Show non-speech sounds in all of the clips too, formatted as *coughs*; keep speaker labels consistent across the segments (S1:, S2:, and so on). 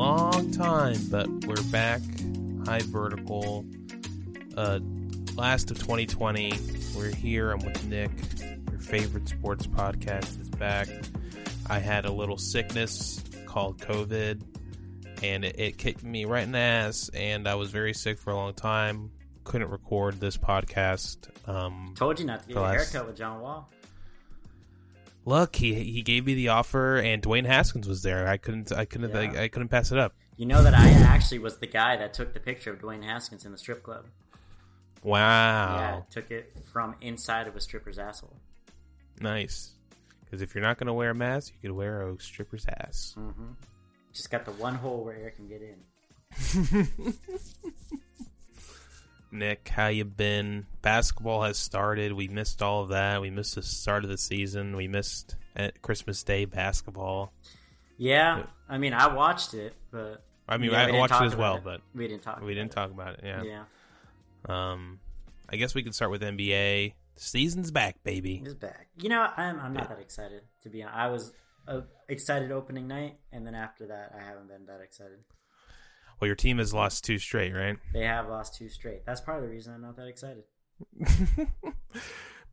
S1: long time, but we're back. High vertical. Uh, last of 2020. We're here. I'm with Nick. Your favorite sports podcast is back. I had a little sickness called COVID, and it, it kicked me right in the ass, and I was very sick for a long time. Couldn't record this podcast. Um,
S2: Told you not to get a
S1: last-
S2: haircut with John Wall.
S1: Look, he he gave me the offer, and Dwayne Haskins was there. I couldn't I couldn't
S2: Yeah.
S1: I, I couldn't pass it up.
S2: You know that I actually was the guy that took the picture of Dwayne Haskins in the strip club.
S1: Wow.
S2: Yeah, took it from inside of a stripper's asshole.
S1: Nice. Because if you're not going to wear a mask, you could wear a stripper's ass.
S2: hmm Just got the one hole where air can get in. *laughs*
S1: Nick, how you been? Basketball has started. We missed all of that. We missed the start of the season. We missed uh, Christmas Day basketball.
S2: Yeah. I mean, I watched it, but
S1: I mean,
S2: yeah,
S1: I watched it as well,
S2: it.
S1: but
S2: we didn't talk.
S1: we didn't
S2: about
S1: talk about it.
S2: it.
S1: Yeah.
S2: Yeah,
S1: Um, I guess we could start with NBA. Season's back, baby.
S2: he's back. You know, I'm I'm not that excited to be honest. I was uh, excited opening night, and then after that, I haven't been that excited.
S1: Well, your team has lost two straight, right?
S2: They have lost two straight. That's part of the reason I'm not that excited. *laughs*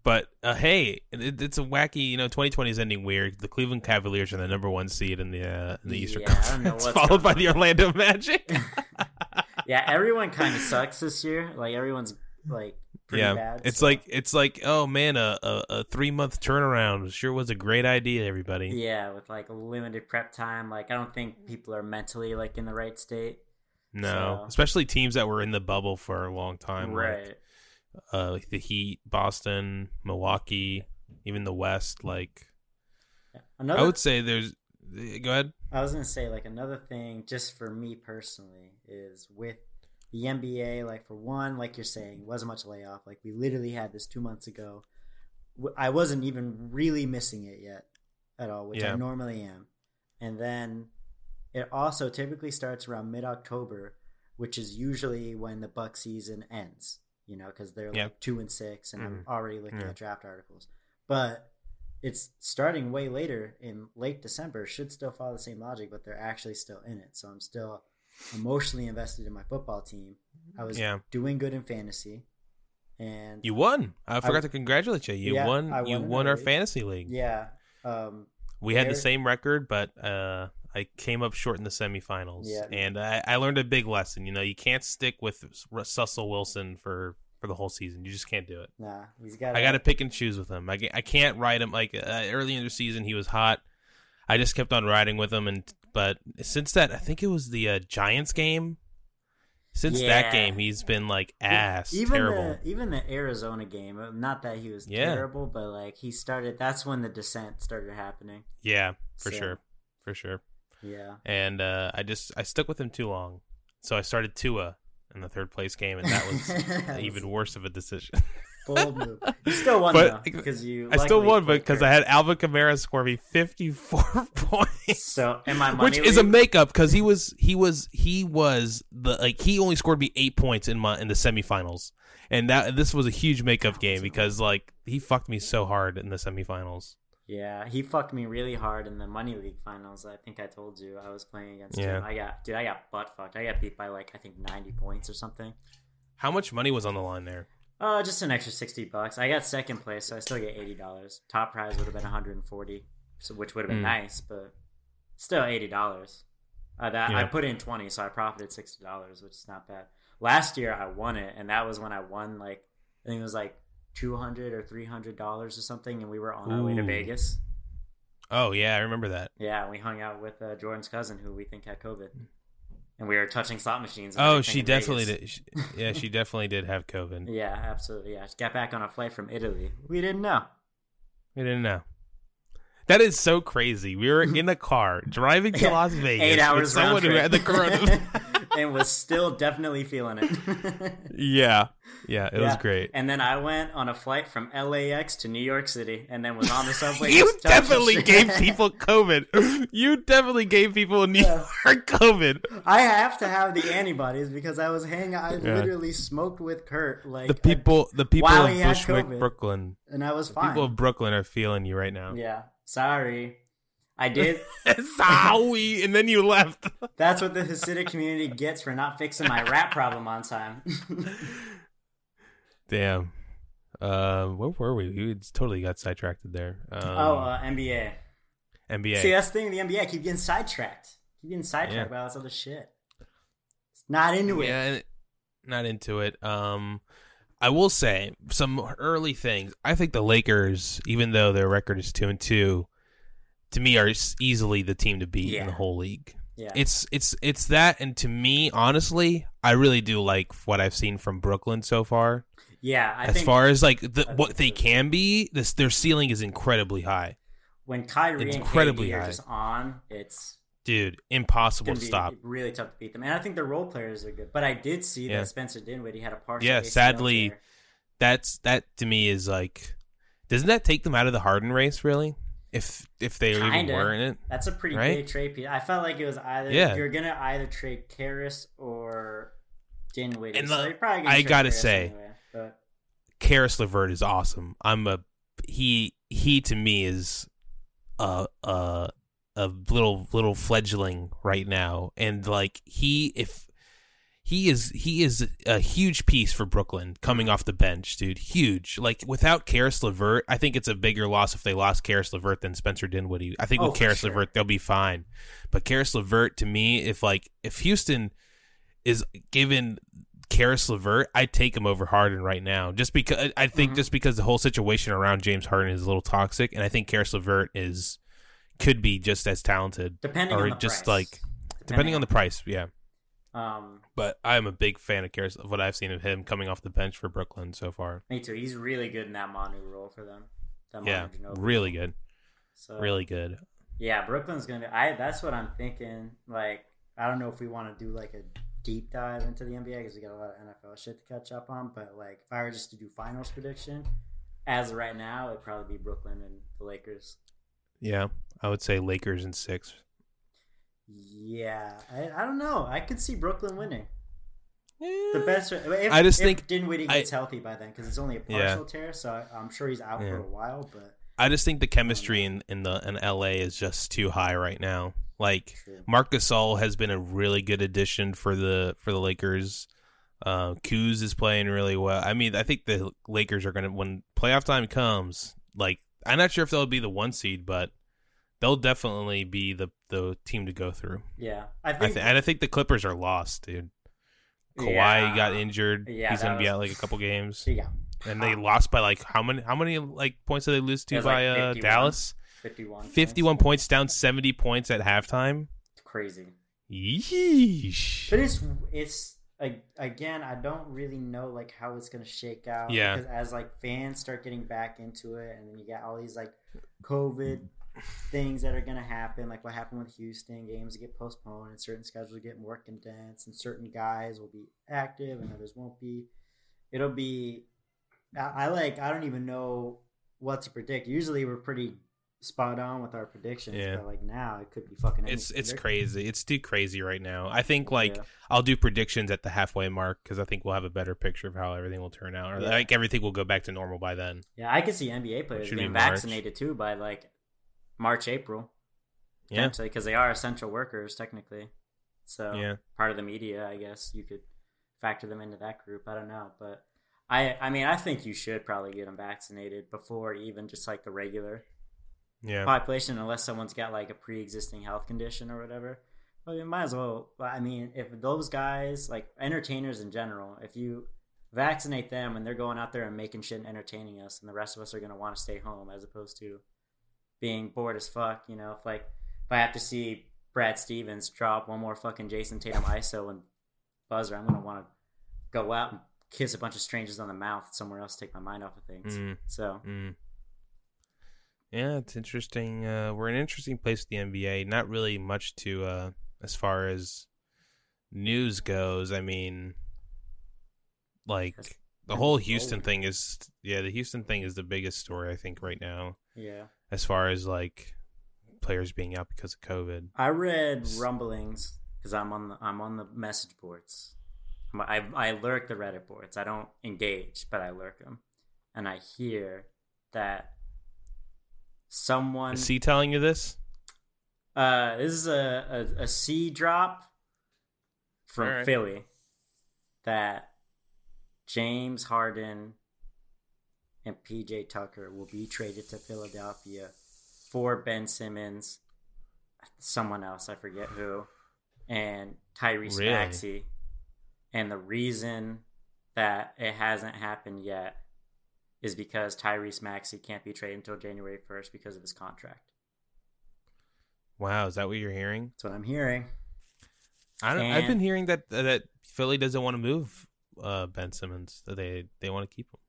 S1: but uh, hey, it, it's a wacky. You know, 2020 is ending weird. The Cleveland Cavaliers are the number one seed in the uh, in the Eastern
S2: Yeah, I don't know
S1: Conference, *laughs* followed by
S2: on.
S1: the Orlando Magic. *laughs*
S2: Yeah, everyone kind of sucks this year. Like everyone's like pretty
S1: yeah,
S2: bad.
S1: it's
S2: so-
S1: like it's like oh man, a, a, a three month turnaround sure was a great idea. Everybody,
S2: yeah, with like limited prep time. Like I don't think people are mentally like in the right state.
S1: No,
S2: So-
S1: especially teams that were in the bubble for a long time,
S2: right.
S1: Like, uh, like the Heat, Boston, Milwaukee, even the West. Like
S2: Another
S1: I would say, there's. Go ahead.
S2: I was gonna say like another thing just for me personally is with the NBA. Like for one, like you're saying, wasn't much layoff. Like we literally had this two months ago. I wasn't even really missing it yet at all, which
S1: Yeah.
S2: I normally am. And then it also typically starts around mid October, which is usually when the Buck season ends. You know, because they're like two and six, and I'm
S1: Mhm.
S2: already looking
S1: Yeah.
S2: at draft articles. But it's starting way later in late December. Should still follow the same logic, but they're actually still in it. So I'm still emotionally invested in my football team. I was
S1: Yeah.
S2: doing good in fantasy, and
S1: You won. I forgot to congratulate you. You
S2: Yeah,
S1: won.
S2: I
S1: you
S2: won our
S1: our
S2: league.
S1: fantasy league.
S2: yeah, um,
S1: We had the same record, but uh, I came up short in the semifinals.
S2: Yeah.
S1: And I, I learned a big lesson. You know, you can't stick with Russell Wilson for, for the whole season. You just can't do it.
S2: nah, he's got.
S1: I got to pick and choose with him. I, I can't ride him like uh, early in the season. He was hot. I just kept on riding with him, and but since that, I think it was the uh, Giants game. Since
S2: Yeah.
S1: that game, he's been like ass
S2: even
S1: terrible.
S2: the even the Arizona game. uh, Not that he was
S1: Yeah.
S2: terrible, but like he started. That's when the descent started happening.
S1: yeah, for
S2: So-
S1: sure, for sure.
S2: Yeah,
S1: and uh, I just I stuck with him too long, so I started Tua in the third place game, and that was *laughs* even worse of a decision.
S2: bold move. You *laughs* still won
S1: But-
S2: though because you.
S1: I still won, but because I had Alvin Kamara score me fifty four *laughs* points,
S2: So in my money
S1: which is a makeup because he was he was he was the like he only scored me eight points in my in the semifinals, and that this was a huge makeup game because like he fucked me so hard in the semifinals.
S2: Yeah, he fucked me really hard in the money league finals. I think I told you I was playing against
S1: Yeah.
S2: him. I got dude, I got butt fucked. I got beat by like I think ninety points or something.
S1: How much money was on the line there?
S2: Uh, just an extra sixty bucks. I got second place, so I still get eighty dollars. Top prize would have been one hundred and forty, so which would have been
S1: Mm.
S2: nice, but still eighty dollars. Uh, that I put in twenty, so I profited sixty dollars, which is not bad. Last year I won it, and that was when I won like I think it was like two hundred or three hundred dollars or something, and we were on our way to Vegas.
S1: Oh yeah, I remember that.
S2: Yeah, we hung out with uh, Jordan's cousin, who we think had COVID, and we were touching slot machines.
S1: Oh, she definitely
S2: Vegas.
S1: did. She, yeah, she definitely did have COVID. *laughs*
S2: Yeah, absolutely. Yeah, she got back on a flight from Italy. We didn't know.
S1: We didn't know. That is so crazy. We were in a car *laughs* driving to Las Vegas
S2: Eight
S1: with someone who had the corona. *laughs*
S2: and was still definitely feeling it.
S1: yeah, yeah, it was great.
S2: And then I went on a flight from LAX to New York City, and then was on the *laughs* subway.
S1: You definitely gave *laughs* people COVID. *laughs* You definitely gave people in New
S2: Yeah.
S1: York COVID.
S2: I have to have the antibodies because I was hanging. I
S1: Yeah.
S2: literally smoked with Kurt, like
S1: The people, the people of Bushwick,
S2: COVID.
S1: Brooklyn,
S2: and I was
S1: the
S2: fine.
S1: people of Brooklyn are feeling you right now.
S2: Yeah, sorry. I did.
S1: Sorry, and then you left.
S2: That's what the Hasidic community gets for not fixing my rap problem on time.
S1: Damn. Uh, where were we? We totally got sidetracked there. Um,
S2: oh, uh, NBA.
S1: NBA.
S2: See, that's the thing. The NBA, I keep getting sidetracked. Keep getting sidetracked
S1: Yeah.
S2: by all this other shit. Not into it.
S1: yeah, not into it. Um, I will say some early things. I think the Lakers, even though their record is two and two, to me are easily the team to beat in the whole league.
S2: Yeah.
S1: It's it's it's that, and to me, honestly, I really do like what I've seen from Brooklyn so far.
S2: Yeah. I
S1: as far as like the, what they can be, this their ceiling is incredibly high,
S2: when Kyrie
S1: it's
S2: and
S1: incredibly
S2: KD are just on, it's
S1: dude. Impossible
S2: be
S1: stop.
S2: really tough to beat them. And I think the role players are good. But I did see
S1: Yeah.
S2: that Spencer Dinwiddie had a partial.
S1: Yeah,
S2: ACL
S1: sadly,
S2: tear.
S1: That's that to me is like, doesn't that take them out of the Harden race? Really, if if they even
S2: Kinda.
S1: were in it,
S2: That's a pretty
S1: Right?
S2: big trade piece. I felt like it was either
S1: Yeah.
S2: you're gonna either trade Caris or Dinwiddie.
S1: And the-
S2: gonna
S1: I gotta
S2: Caris
S1: say,
S2: anyway,
S1: Caris Levert is awesome. I'm a he he to me is a a a little little fledgling right now, and like he if he is he is a huge piece for Brooklyn coming off the bench, dude. Huge. Like without Caris Levert, I think it's a bigger loss if they lost Caris Levert than Spencer Dinwiddie. I think
S2: Oh,
S1: with Caris
S2: sure.
S1: Levert they'll be fine, but Caris Levert to me, if like if Houston is given Caris Levert, I'd take him over Harden right now. Just because I think
S2: Mhm.
S1: just because the whole situation around James Harden is a little toxic, and I think Caris Levert is could be just as talented,
S2: depending
S1: or
S2: on the
S1: just
S2: price.
S1: like depending on the price, yeah.
S2: um
S1: But I'm a big fan of Caris of what I've seen of him coming off the bench for Brooklyn so far.
S2: me too. He's really good in that Manu role for them. That
S1: Yeah, really good,
S2: So
S1: really good.
S2: Yeah, Brooklyn's gonna. Be, I that's what I'm thinking. Like, I don't know if we want to do like a deep dive into the NBA because we got a lot of NFL shit to catch up on. But like, if I were just to do finals prediction, as of right now, it'd probably be Brooklyn and the Lakers.
S1: Yeah, I would say Lakers in six.
S2: Yeah, I, I don't know. I could see Brooklyn winning. The
S1: The
S2: best. If,
S1: I just
S2: if
S1: think-
S2: Dinwiddie
S1: I-
S2: gets healthy by then because it's only a
S1: Yeah.
S2: partial tear, so I, I'm sure he's out
S1: Yeah.
S2: for a while. But
S1: I just think the chemistry in in the in LA is just too high right now. Like
S2: True.
S1: Marc Gasol has been a really good addition for the for the Lakers. Uh, Kuz is playing really well. I mean, I think the Lakers are gonna when playoff time comes. Like, I'm not sure if they'll be the one seed, but they'll definitely be the the team to go through.
S2: yeah, I
S1: I
S2: think.
S1: th- and I think the Clippers are lost, dude. Kawhi
S2: Yeah.
S1: got injured.
S2: Yeah,
S1: He's gonna be out like a couple games,
S2: yeah,
S1: and they lost by like how many? How many like points did they lose to by
S2: like
S1: uh, Dallas?
S2: 51. points.
S1: 51 points down 70 points at halftime.
S2: It's Crazy.
S1: Yeesh.
S2: But it's it's like again, I don't really know like how it's gonna shake out.
S1: Yeah.
S2: Because as like fans start getting back into it, and then you got all these like COVID things that are gonna happen, like what happened with Houston, games get postponed, and certain schedules get more condensed, and certain guys will be active and others won't be. It'll be. I, I like. I don't even know what to predict. Usually, we're pretty spot on with our predictions,
S1: Yeah.
S2: but like now, it could be fucking.
S1: It's
S2: anything.
S1: it's
S2: There-
S1: crazy. It's too crazy right now. I think like
S2: Yeah.
S1: I'll do predictions at the halfway mark because I think we'll have a better picture of how everything will turn out, or
S2: Yeah.
S1: like everything will go back to normal by then.
S2: Yeah, I could see NBA players getting vaccinated too by like March, April,
S1: Yeah,
S2: because they are essential workers technically. So
S1: Yeah.
S2: part of the media, I guess you could factor them into that group. I don't know, but I, I mean, I think you should probably get them vaccinated before even just like the regular
S1: yeah,
S2: population, unless someone's got like a pre-existing health condition or whatever. Well, you might as well. I mean, if those guys, like entertainers in general, if you vaccinate them and they're going out there and making shit and entertaining us, and the rest of us are going to want to stay home as opposed to being bored as fuck. You know, if like if I have to see Brad Stevens drop one more fucking Jayson Tatum ISO and buzzer, I'm going to want to go out and kiss a bunch of strangers on the mouth somewhere else, to take my mind off of things.
S1: Mm.
S2: So
S1: Mm. Yeah, it's interesting. Uh, we're in an interesting place with the NBA. Not really much to uh, as far as news goes. I mean, like the whole Houston thing is yeah, the Houston thing is the biggest story I think right now
S2: yeah.
S1: as far as like players being out because of COVID.
S2: I read rumblings because I'm on the I'm on the message boards. I I lurk the Reddit boards. I don't engage, but I lurk them, and I hear that someone
S1: Is he telling you this?
S2: Uh, this is a, a, a C drop from
S1: Alright.
S2: Philly that James Harden and PJ Tucker will be traded to Philadelphia for Ben Simmons, someone else, I forget who, and Tyrese
S1: Really?
S2: Maxey. And the reason that it hasn't happened yet is because Tyrese Maxey can't be traded until January 1st because of his contract.
S1: Wow, is that what you're hearing?
S2: That's what I'm hearing.
S1: I don't, I've been hearing that that Philly doesn't want to move uh, Ben Simmons. That they they want to keep him.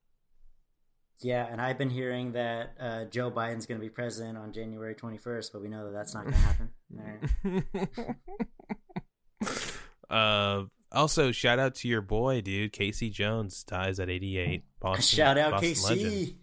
S2: Yeah, and I've been hearing that uh, Joe Biden's going to be president on January 21st, but we know that that's not going to happen. *laughs*
S1: Uh, also, shout out to your boy, dude. K.C. Jones dies at 88. *laughs* Boston,
S2: Shout out
S1: Boston
S2: KC.
S1: legend.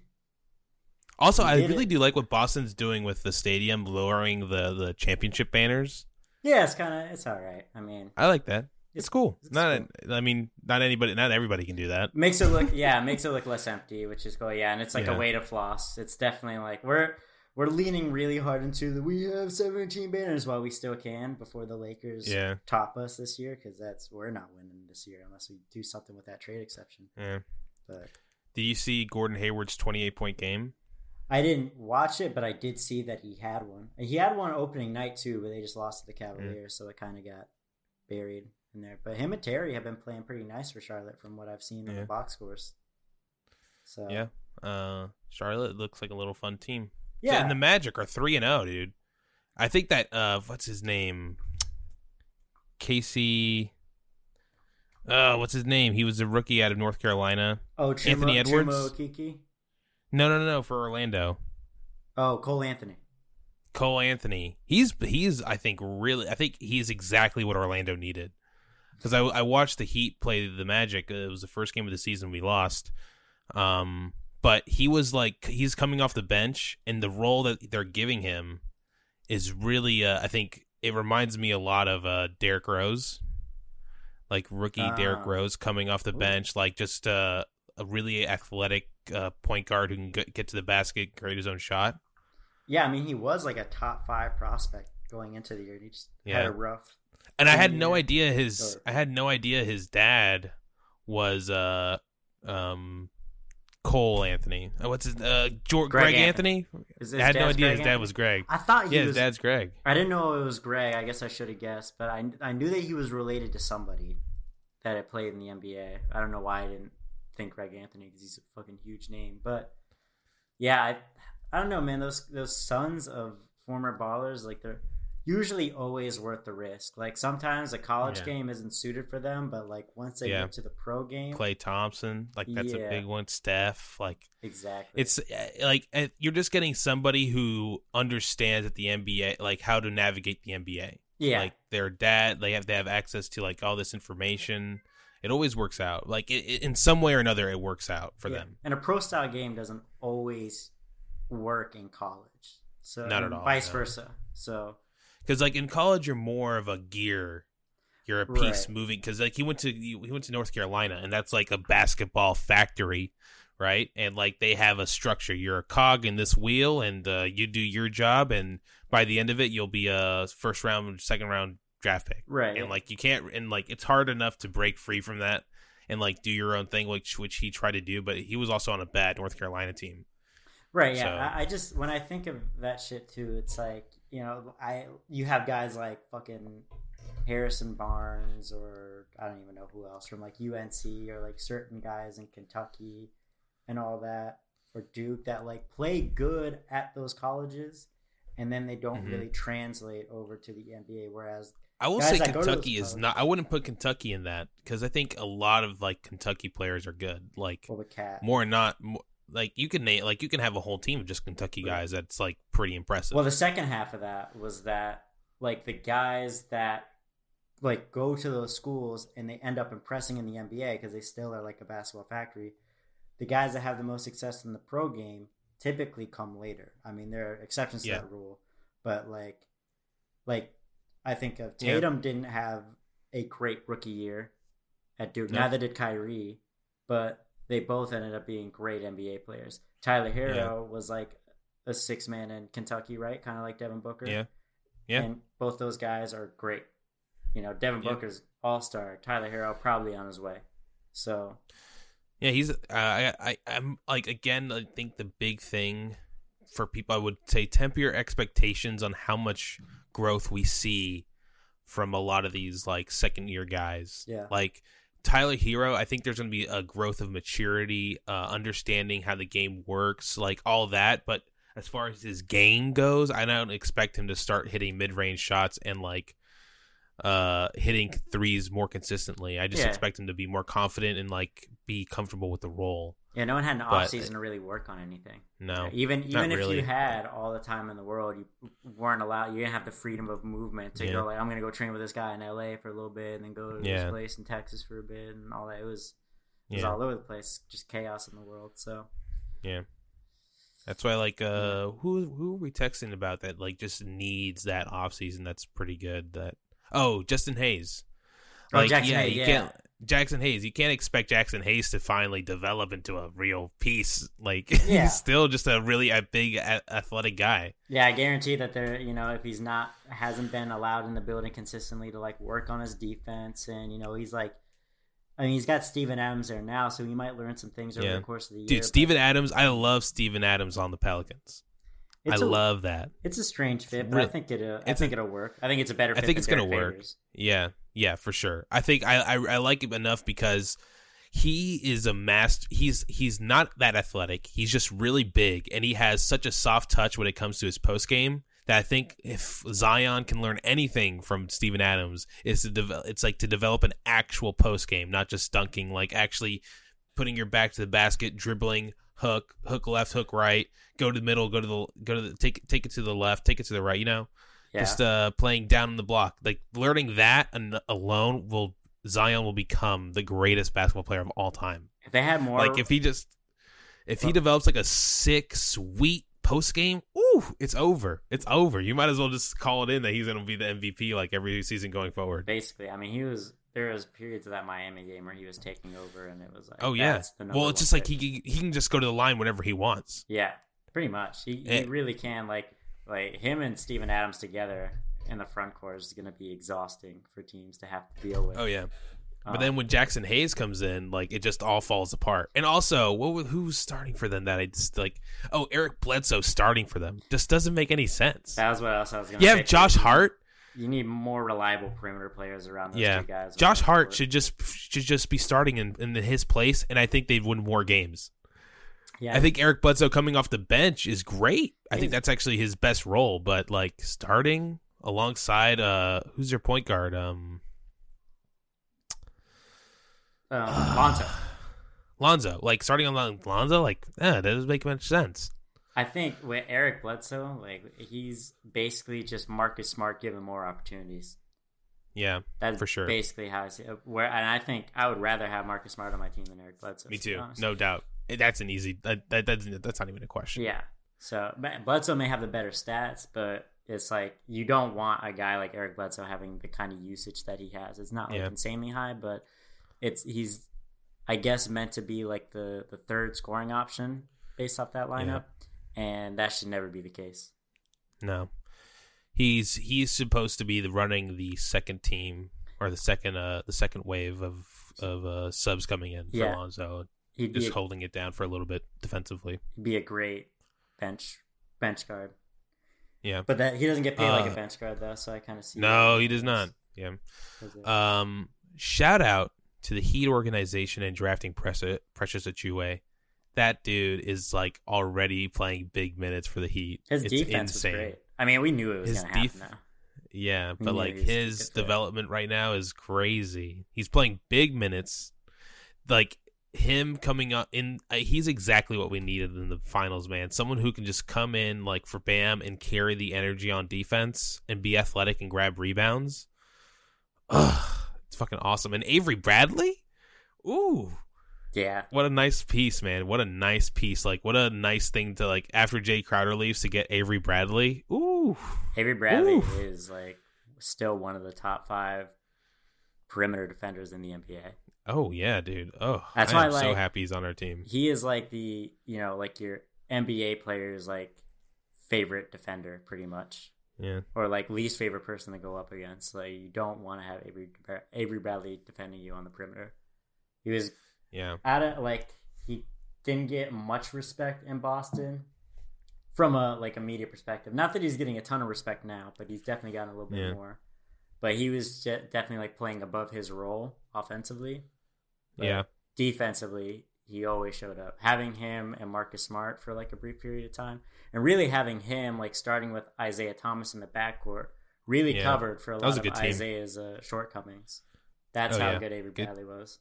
S1: Also, I really
S2: it.
S1: do like what Boston's doing with the stadium, lowering the the championship banners.
S2: Yeah, it's kind of it's all right. I mean,
S1: I like that. It's cool.
S2: It's
S1: not, I mean, not anybody, not everybody can do that.
S2: makes it look yeah, makes it look less empty, which is cool. Yeah, and it's like
S1: Yeah.
S2: a way to floss. It's definitely like we're we're leaning really hard into the we have 17 banners while we still can before the Lakers
S1: Yeah,
S2: top us this year because that's we're not winning this year unless we do something with that trade exception.
S1: yeah.
S2: But
S1: Did you see Gordon Hayward's 28 point game?
S2: I didn't watch it, but I did see that he had one. He had one opening night too, but they just lost to the Cavaliers, so it kind of got buried in there. But him and Terry have been playing pretty nice for Charlotte from what I've seen in
S1: Yeah.
S2: the box scores. So
S1: Yeah. Uh, Charlotte looks like a little fun team.
S2: Yeah,
S1: and the Magic are three and zero, dude. I think that uh, what's his name? Casey. Uh, what's his name? He was a rookie out of North Carolina.
S2: oh Chimo,
S1: Anthony Edwards?
S2: Chimo Kiki.
S1: No, no, no, no, for Orlando.
S2: Oh Cole Anthony.
S1: Cole Anthony. He's he's I think really I think he's exactly what Orlando needed. Because I I watched the Heat play the Magic. It was the first game of the season we lost. Um, but he was like he's coming off the bench, and the role that they're giving him is really uh, I think it reminds me a lot of uh Derrick Rose, like rookie Derrick
S2: Ah.
S1: Rose coming off the bench, like just uh, a really athletic uh, point guard who can get, get to the basket, create his own shot.
S2: Yeah, I mean he was like a top five prospect going into the year. He just
S1: yeah.
S2: had a rough.
S1: And I had no idea his
S2: Or-
S1: I had no idea his dad was uh um Cole Anthony. Uh, What's his uh George,
S2: Greg
S1: Greg, Anthony?
S2: Is
S1: I had no idea
S2: Greg
S1: his dad
S2: Anthony?
S1: was Greg.
S2: I thought he
S1: Yeah, his dad's Greg.
S2: I didn't know it was Greg. I guess I should have guessed, but I I knew that he was related to somebody that had played in the NBA. I don't know why I didn't think Greg Anthony because he's a fucking huge name. But yeah, I I don't know, man. Those those sons of former ballers, like they're usually always worth the risk. Like sometimes a college
S1: Yeah.
S2: game isn't suited for them, but like once they
S1: Yeah.
S2: get to the pro game,
S1: Klay Thompson, like that's
S2: Yeah.
S1: a big one. Steph, like
S2: exactly.
S1: it's uh, like uh, you're just getting somebody who understands at the NBA, like how to navigate the NBA.
S2: yeah,
S1: Like their dad, they have they have access to like all this information. It always works out. Like it, it- in some way or another, it works out for them.
S2: And a pro style game doesn't always work in college. So
S1: Not at all,
S2: Vice
S1: no.
S2: versa. So
S1: because like in college you're more of a gear you're a piece
S2: Right.
S1: moving because like he went to he went to north carolina and that's like a basketball factory right and like they have a structure you're a cog in this wheel and uh, you do your job and by the end of it you'll be a first round second round draft pick
S2: right.
S1: and like you can't and like it's hard enough to break free from that and like do your own thing which which he tried to do but he was also on a bad north carolina team
S2: Right, yeah.
S1: So-
S2: I, I just when I think of that shit too, it's like you know, I you have guys like fucking Harrison Barnes or I don't even know who else from like UNC or like certain guys in Kentucky and all that or Duke that like play good at those colleges and then they don't
S1: Mhm.
S2: really translate over to the NBA. Whereas
S1: I will say
S2: that go to those
S1: Kentucky is not. I wouldn't put Kentucky in that because I think a lot of like Kentucky players are good. Like
S2: well,
S1: more not more, like you can name like you can have a whole team of just Kentucky guys that's like pretty impressive.
S2: Well, the second half of that was that like the guys that like go to those schools and they end up impressing in the NBA because they still are like a basketball factory. The guys that have the most success in the pro game typically come later. I mean, there are exceptions to
S1: Yeah.
S2: that rule, but like, like I think of
S1: Yeah.
S2: Tatum didn't have a great rookie year at Duke.
S1: No.
S2: Neither did Kyrie, but they both ended up being great NBA players. Tyler Herro was like a six man in Kentucky, right? Kind of like Devin Booker.
S1: Yeah. Yeah.
S2: And both those guys are great. You know, Devin
S1: Yeah.
S2: Booker's all star. Tyler Herro probably on his way. So
S1: Yeah, he's. Uh, I, I, I'm like again. I think the big thing for people, I would say, temper your expectations on how much growth we see from a lot of these like second year guys.
S2: Yeah.
S1: Like Tyler Herro, I think there's going to be a growth of maturity, uh, understanding how the game works, like all that. But as far as his game goes, I don't expect him to start hitting mid range shots and like uh hitting threes more consistently. I just
S2: Yeah.
S1: expect him to be more confident and like be comfortable with the role.
S2: Yeah, no one had an off season to really work on anything.
S1: No.
S2: Even even if
S1: really.
S2: you had all the time in the world, you weren't allowed. You didn't have the freedom of movement to
S1: Yeah.
S2: go like I'm going to go train with this guy in L.A. for a little bit, and then go to
S1: Yeah.
S2: this place in Texas for a bit, and all that. It was it was
S1: Yeah.
S2: all over the place, just chaos in the world. So yeah,
S1: That's why like uh who who are we texting about that like just needs that off season that's pretty good that Oh, Justin Hayes.
S2: Oh, Jaxson
S1: yeah,
S2: Hayes,
S1: you
S2: yeah.
S1: can't Jaxson Hayes, you can't expect Jaxson Hayes to finally develop into a real piece. Like *laughs*
S2: Yeah.
S1: he's still just a really a big a- athletic guy.
S2: yeah, I guarantee that there, you know, if he's not hasn't been allowed in the building consistently to like work on his defense, and you know, he's like. I mean, he's got Steven Adams there now, so he might learn some things over
S1: Yeah.
S2: the course of the year.
S1: Dude,
S2: but
S1: Steven Adams, I love Steven Adams on the Pelicans. I
S2: it's a-
S1: love that.
S2: It's a strange fit, but
S1: Really-
S2: I think it. Uh, I think
S1: a,
S2: it'll work. I think it's a better.
S1: I think
S2: than
S1: it's gonna
S2: Derrick
S1: work.
S2: Favors.
S1: Yeah, yeah, for sure. I think I, I I like him enough because he is a master. He's he's not that athletic. He's just really big, and he has such a soft touch when it comes to his post game that I think if Zion can learn anything from Steven Adams is to develop. It's like to develop an actual post game, not just dunking. Like actually putting your back to the basket, dribbling, hook, hook left, hook right, go to the middle, go to the go to the take take it to the left, take it to the right. You know?
S2: Yeah,
S1: just uh playing down in the block. Like learning that an- alone will zion will become the greatest basketball player of all time.
S2: If they had more,
S1: like if he just if he develops like a sick sweet post game ooh it's over. It's over. You might as well just call it in that he's gonna be the mvp like every season going forward.
S2: Basically, I mean, he was there was periods of that Miami game where he was taking over, and it was like,
S1: oh yeah
S2: that's the number
S1: well it's just like he, he can just go to the line whenever he wants
S2: yeah, pretty much. He, he
S1: Eh.
S2: really can. Like like him and Steven Adams together in the front court is going to be exhausting for teams to have to deal with.
S1: oh yeah But
S2: Um,
S1: then when Jaxson Hayes comes in, like it just all falls apart. And also, what who's starting for them? That I just like. Oh, Eric Bledsoe starting for them just doesn't make any sense.
S2: that was what else I was going to
S1: You have Josh. Hart.
S2: You need more reliable perimeter players around those
S1: Yeah,
S2: two guys.
S1: Josh Hart should just should just be starting in, in his place, and I think they'd win more games.
S2: Yeah,
S1: I think Eric Bledsoe coming off the bench is great. I think that's actually his best role. But like starting alongside, uh, who's your point guard? Um,
S2: um, Lonzo. *sighs*
S1: Lonzo. Like starting on Lonzo, like eh, that doesn't make much sense.
S2: I think with Eric Bledsoe, like he's basically just Marcus Smart given more opportunities.
S1: Yeah,
S2: That's
S1: For sure.
S2: basically how I see it. Where and I think I would rather have Marcus Smart on my team than Eric Bledsoe.
S1: me too.
S2: honest.
S1: No doubt. That's an easy. That, that that's that's not even a question.
S2: Yeah. So but Bledsoe may have the better stats, but it's like you don't want a guy like Eric Bledsoe having the kind of usage that he has. It's not like
S1: Yeah.
S2: insanely high, but it's he's I guess meant to be like the the third scoring option based off that lineup, and that should never be the case.
S1: No, he's he's supposed to be the running the second team or the second uh the second wave of of uh subs coming in for
S2: Yeah.
S1: Lonzo,
S2: He'd
S1: just
S2: a,
S1: holding it down for a little bit defensively.
S2: be a great bench bench guard.
S1: Yeah.
S2: But that he doesn't get paid like
S1: Uh,
S2: a bench guard though, so I kind of see.
S1: No, he does not. Yeah. Um, shout out to the Heat organization and drafting Precious Precious Achiuwa. That dude is like already playing big minutes for the Heat.
S2: His
S1: It's
S2: defense
S1: insane.
S2: was great. I mean, we knew it was
S1: His
S2: going
S1: def-
S2: now.
S1: Yeah, but like
S2: he was a
S1: his development right now is crazy. He's playing big minutes. Like him coming up in uh, he's exactly what we needed in the finals, man. Someone who can just come in like for Bam and carry the energy on defense and be athletic and grab rebounds. Ugh, it's fucking awesome. And Avery Bradley? Ooh,
S2: Yeah,
S1: what a nice piece, man. What a nice piece. Like what a nice thing to like after Jae Crowder leaves to get Avery Bradley. Ooh.
S2: Avery Bradley
S1: Oof.
S2: is like still one of the top five perimeter defenders in the NBA.
S1: Oh yeah, dude. Oh,
S2: That's
S1: I
S2: why,
S1: am so happy he's on our team.
S2: He is like the you know like your NBA player's like favorite defender, pretty much.
S1: Yeah.
S2: or like least favorite person to go up against. Like you don't want to have Avery Avery Bradley defending you on the perimeter. He was
S1: Yeah.
S2: out of like he didn't get much respect in Boston from a like a media perspective. Not that he's getting a ton of respect now, but he's definitely gotten a little bit
S1: Yeah.
S2: more. But he was de- definitely like playing above his role offensively. But
S1: Yeah.
S2: Defensively, he always showed up. Having him and Marcus Smart for like a brief period of time, and really having him like starting with Isaiah Thomas in the backcourt really
S1: Yeah.
S2: covered for a
S1: That
S2: lot of
S1: team.
S2: Isaiah's uh, shortcomings. That's
S1: Oh,
S2: how
S1: yeah.
S2: good Avery
S1: Good.
S2: Bradley was.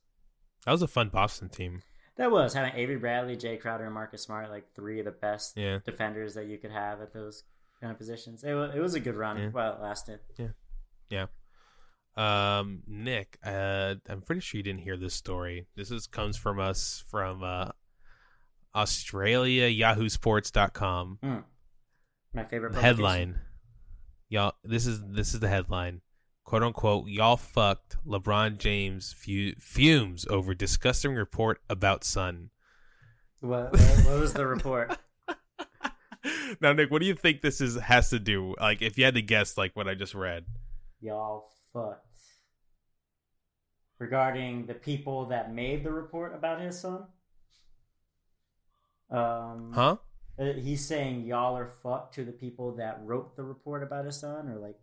S1: That was a fun Boston team.
S2: That was having Avery Bradley, Jae Crowder, and Marcus Smart, like three of the best
S1: Yeah.
S2: defenders that you could have at those kind of positions. It was, it was a good run
S1: Yeah.
S2: while it lasted. Yeah. Yeah.
S1: Um, Nick, uh, I'm pretty sure you didn't hear this story. This is comes from us from uh, Australia, YahooSports.com.
S2: My favorite.
S1: Headline, y'all. This is this is the headline. "Quote unquote." Y'all fucked. LeBron James fumes over disgusting report about son.
S2: What, what, what was the report? *laughs*
S1: now, Nick, what do you think this is has to do? Like, if you had to guess, like what I just read.
S2: Y'all fucked. Regarding the people that made the report about his son. Um,
S1: Huh?
S2: uh, He's saying y'all are fucked to the people that wrote the report about his son, or like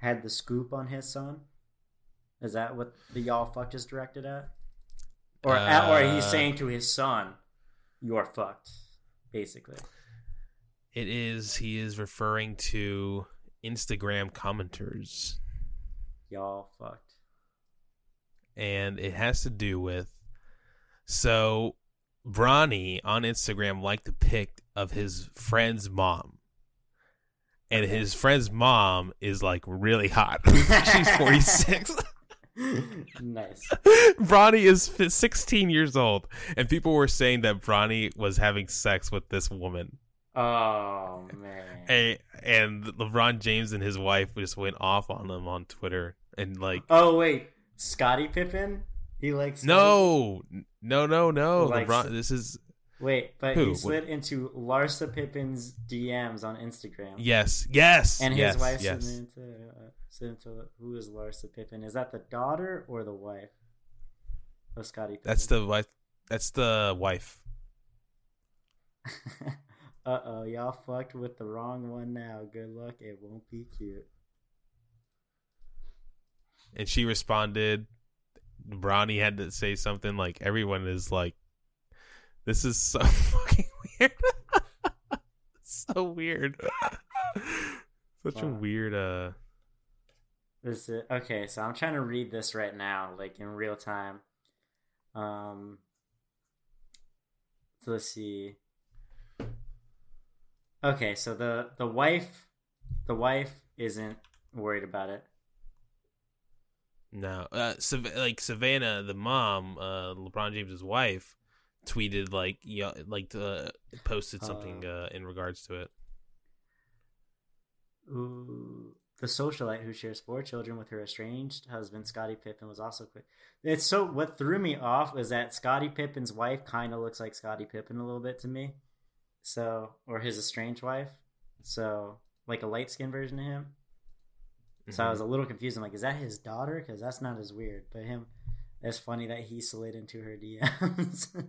S2: had the scoop on his son. Is that what the y'all fucked is directed at? Or or he's
S1: Uh,
S2: saying to his son, "You're fucked," basically.
S1: It is. He is referring to Instagram commenters,
S2: Y'all fucked.
S1: and it has to do with. So, Bronny on Instagram liked a pic of his friend's mom, and his friend's mom is like really hot. *laughs* She's forty six. *laughs*
S2: nice.
S1: Bronny is 16 years old, and people were saying that Bronny was having sex with this woman.
S2: Oh man.
S1: A- and LeBron James and his wife just went off on him on Twitter, and like,
S2: Oh wait, Scottie Pippen. He likes
S1: no, no, no, no,
S2: Likes-
S1: LeBron. This is
S2: Wait, but
S1: Who?
S2: he slid into Larsa Pippen's DMs on Instagram.
S1: yes, yes,
S2: And his
S1: yes,
S2: wife
S1: yes.
S2: slid into, uh, who is Larsa Pippen? Is that the daughter or the wife of Scottie Pippen?
S1: That's the wife. That's the wife. *laughs*
S2: uh oh, y'all fucked with the wrong one now. Good luck. It won't be cute.
S1: And she responded. Bronny had to say something like, "Everyone is like, this is so *laughs* fucking weird, *laughs* so weird, such a weird." uh
S2: This is, okay, so I'm trying to read this right now, like in real time. Um, so let's see. Okay, so the the wife, the wife isn't worried about it.
S1: No, uh, Sav- like Savannah, the mom, uh, LeBron James's wife, tweeted like, yeah, like uh, posted something
S2: Uh.
S1: uh, in regards to it.
S2: Ooh, the socialite who shares four children with her estranged husband Scottie Pippen was also quick. It's so what threw me off was that Scottie Pippen's wife kind of looks like Scottie Pippen a little bit to me. So, or his estranged wife. So, like a light skinned version of him. So I was a little confused. I'm like, is that his daughter? Because that's not as weird. But him, it's funny that he slid into her DMs. *laughs*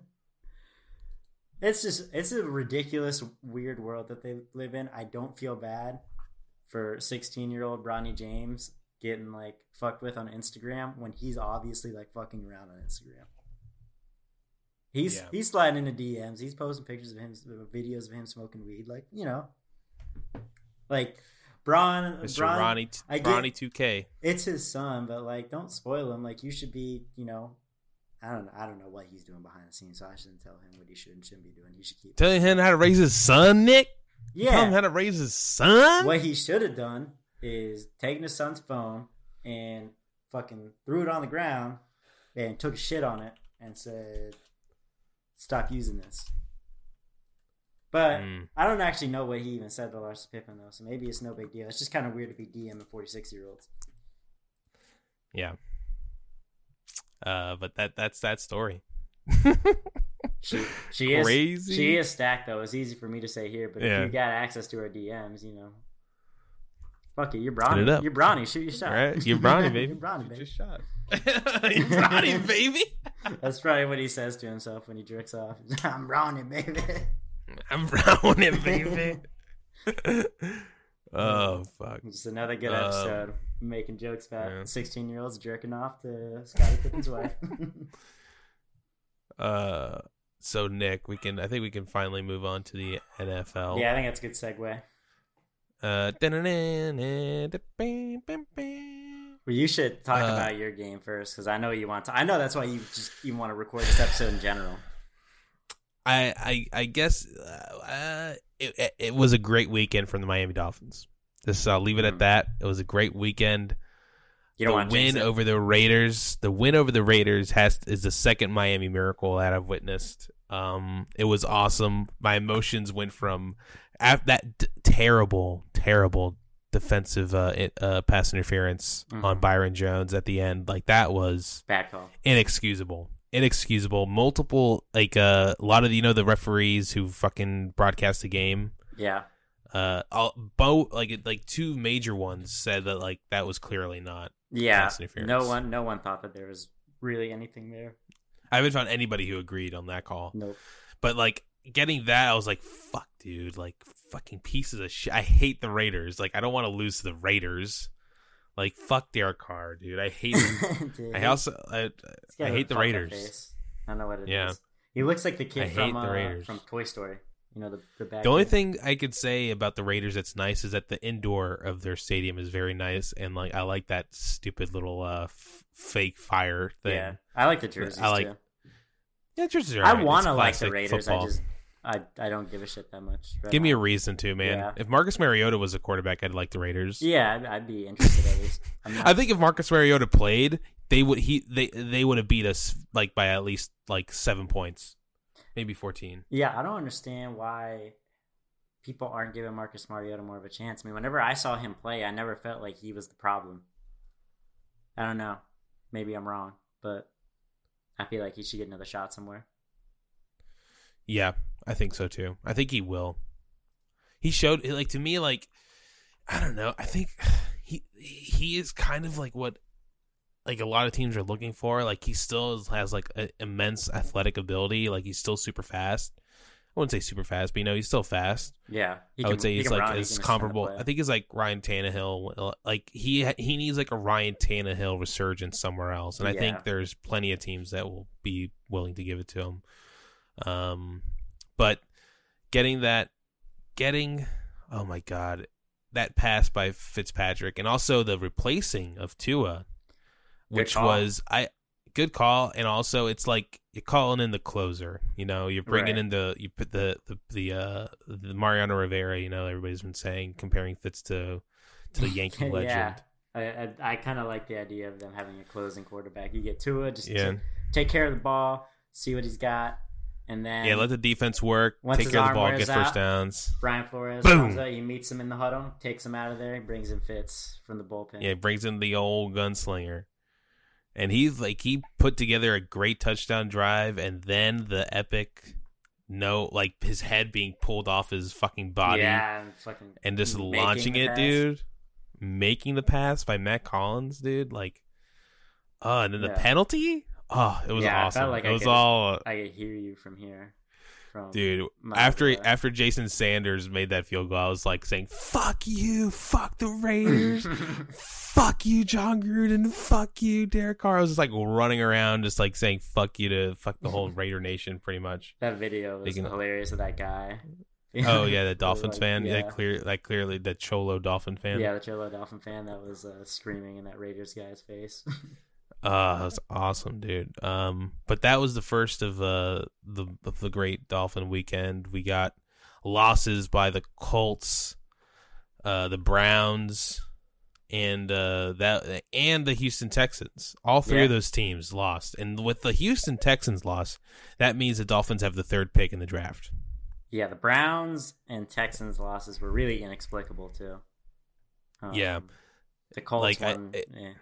S2: it's just, it's a ridiculous, weird world that they live in. I don't feel bad for 16 year old Bronny James getting like fucked with on Instagram when he's obviously like fucking around on Instagram. He's
S1: Yeah.
S2: he's sliding into DMs. He's posting pictures of him, videos of him smoking weed. Like you know, like Bron,
S1: Mr.
S2: Bron,
S1: Ronnie, t-
S2: I get-
S1: Ronnie two K.
S2: it's his son, but like, don't spoil him. Like, you should be, you know, I don't know. I don't know what he's doing behind the scenes, so I shouldn't tell him what he should and shouldn't be doing. He should keep.
S1: Telling him how to raise his son, Nick. Yeah, Tell him how to raise his son.
S2: What he should have done is taken his son's phone and fucking threw it on the ground and took a shit on it and said, "Stop using this." But
S1: Mm.
S2: I don't actually know what he even said to Larsa Pippen though, so maybe it's no big deal. It's just kind of weird to be DM DMing forty six year olds.
S1: Yeah. Uh, but that that's that story. *laughs*
S2: She she is
S1: Crazy.
S2: she is stacked though. It's easy for me to say here, but
S1: Yeah.
S2: if you got access to her DMs, you know, Fuck it, you're Bronny.
S1: it up.
S2: You're Bronny. Shoot your shot.
S1: All right, you're Bronny, *laughs* baby.
S2: you're Bronny, baby.
S1: Just shot. *laughs* you're Bronny, baby.
S2: That's probably what he says to himself when he jerks off. I'm Bronny, baby.
S1: I'm Bronny, baby. Oh fuck.
S2: Just another good
S1: Um,
S2: episode. Making jokes about
S1: yeah.
S2: 16 year olds jerking off to Scottie Pippen's *laughs* wife.
S1: Uh, so Nick, we can. I think we can finally move on to the NFL.
S2: yeah, I think that's a good segue.
S1: Uh,
S2: Well, you should talk
S1: Uh,
S2: about your game first because I know you want to. I know that's why you just even want to record this episode in general.
S1: I I I guess uh, uh, it, it was a great weekend from the Miami Dolphins. Just I'll leave it at
S2: Mhm.
S1: that. It was a great weekend.
S2: You don't
S1: the
S2: want
S1: win over the Raiders. The win over the Raiders has is the second Miami miracle that I've witnessed. Um, it was awesome. My emotions went from that d- terrible, terrible defensive uh, it, uh, pass interference on
S2: Mhm.
S1: Byron Jones at the end. Like that was
S2: Bad call.
S1: inexcusable. Inexcusable. Multiple like uh, a lot of you know the referees who fucking broadcast the game.
S2: Yeah.
S1: Uh, all, both like it- like two major ones said that like that was clearly not
S2: Yeah. No one. No one thought that there was really anything there.
S1: I haven't found anybody who agreed on that call.
S2: Nope.
S1: But like getting that, I was like, "Fuck, dude! Like fucking pieces of shit." I hate the Raiders. Like I don't want to lose to the Raiders. Like fuck Derek Carr, dude. I hate him. *laughs*
S2: Dude,
S1: I also I, I hate the Raiders.
S2: I don't know what it is.
S1: Yeah.
S2: He looks like the kid
S1: I
S2: from uh, from Toy Story. You know the the.
S1: The only
S2: kid.
S1: thing I could say about the Raiders that's nice is that the indoor of their stadium is very nice, and like I like that stupid little uh f- fake fire thing.
S2: Yeah, I like the jerseys
S1: I like-
S2: too.
S1: Yeah, jerseys
S2: I
S1: alright.
S2: want to like the Raiders.
S1: football.
S2: I just I I don't give a shit that much. right
S1: Give me a reason to, man.
S2: Yeah.
S1: If Marcus Mariota was a quarterback, I'd like the Raiders.
S2: Yeah, I'd, I'd be interested at least. *laughs* Not,
S1: I think if Marcus Mariota played, they would he they they would have beat us like by at least like seven points, maybe fourteen.
S2: yeah, I don't understand why people aren't giving Marcus Mariota more of a chance. I mean, whenever I saw him play, I never felt like he was the problem. I don't know. Maybe I'm wrong, but I feel like he should get another shot somewhere.
S1: Yeah, I think so too. I think he will. He showed like to me like I don't know. I think *sighs* he he is kind of like what like a lot of teams are looking for. Like he still has like a, immense athletic ability. Like he's still super fast. I wouldn't say super fast, but you know he's still fast.
S2: Yeah,
S1: I would
S2: can-
S1: say he's like
S2: run, he
S1: it's
S2: can extend the
S1: comparable. I think he's like Ryan Tannehill. Like he he needs like a Ryan Tannehill resurgence somewhere else, and I
S2: Yeah.
S1: think there's plenty of teams that will be willing to give it to him. Um, but getting that, getting oh my god, that pass by Fitzpatrick, and also the replacing of Tua, which was I good call, and also it's like you're calling in the closer. You know, you're bringing
S2: Right.
S1: in the you put the the the uh the Mariano Rivera. You know, everybody's been saying comparing Fitz to to the *laughs* Yankee
S2: yeah,
S1: legend.
S2: I I, I kind of like the idea of them having a closing quarterback. You get Tua, just
S1: Yeah.
S2: ta- take care of the ball, see what he's got, and then
S1: Yeah, let the defense work, take care of the ball, get first
S2: out,
S1: downs.
S2: Brian Flores
S1: Boom.
S2: comes out, he meets him in the huddle, takes him out of there, brings in Fitz from the bullpen.
S1: Yeah, brings in the old gunslinger. And he's like he put together a great touchdown drive and then the epic no like his head being pulled off his fucking body
S2: yeah, and fucking
S1: and just launching it,
S2: pass.
S1: dude. Making the pass by Matt Collins, dude. Like oh, and then the penalty? Oh, it was
S2: Yeah, I
S1: awesome.
S2: felt like
S1: it
S2: I
S1: was
S2: could-
S1: all
S2: I could hear you from here, from
S1: dude after after jason sanders made that field goal i was like saying fuck you fuck the raiders *laughs* fuck you jon gruden fuck you derek carr i was just like running around just like saying fuck you to fuck the whole *laughs* raider nation pretty much
S2: that video was
S1: can-
S2: hilarious of that guy. *laughs*
S1: oh yeah the dolphins
S2: like,
S1: fan yeah.
S2: yeah.
S1: clear like clearly the cholo dolphin fan
S2: Yeah, the Cholo Dolphin fan that was uh, screaming in that Raiders guy's face.
S1: Uh, that was awesome, dude. Um, but that was the first of uh the of the great Dolphin weekend. We got losses by the Colts, uh, the Browns, and uh that and the Houston Texans. All three
S2: Yeah.
S1: of those teams lost, and with the Houston Texans loss, that means the Dolphins have the third pick in the draft.
S2: yeah, the Browns and Texans losses were really inexplicable too. Um,
S1: Yeah.
S2: the Colts
S1: Like, I-
S2: one.
S1: it-
S2: yeah.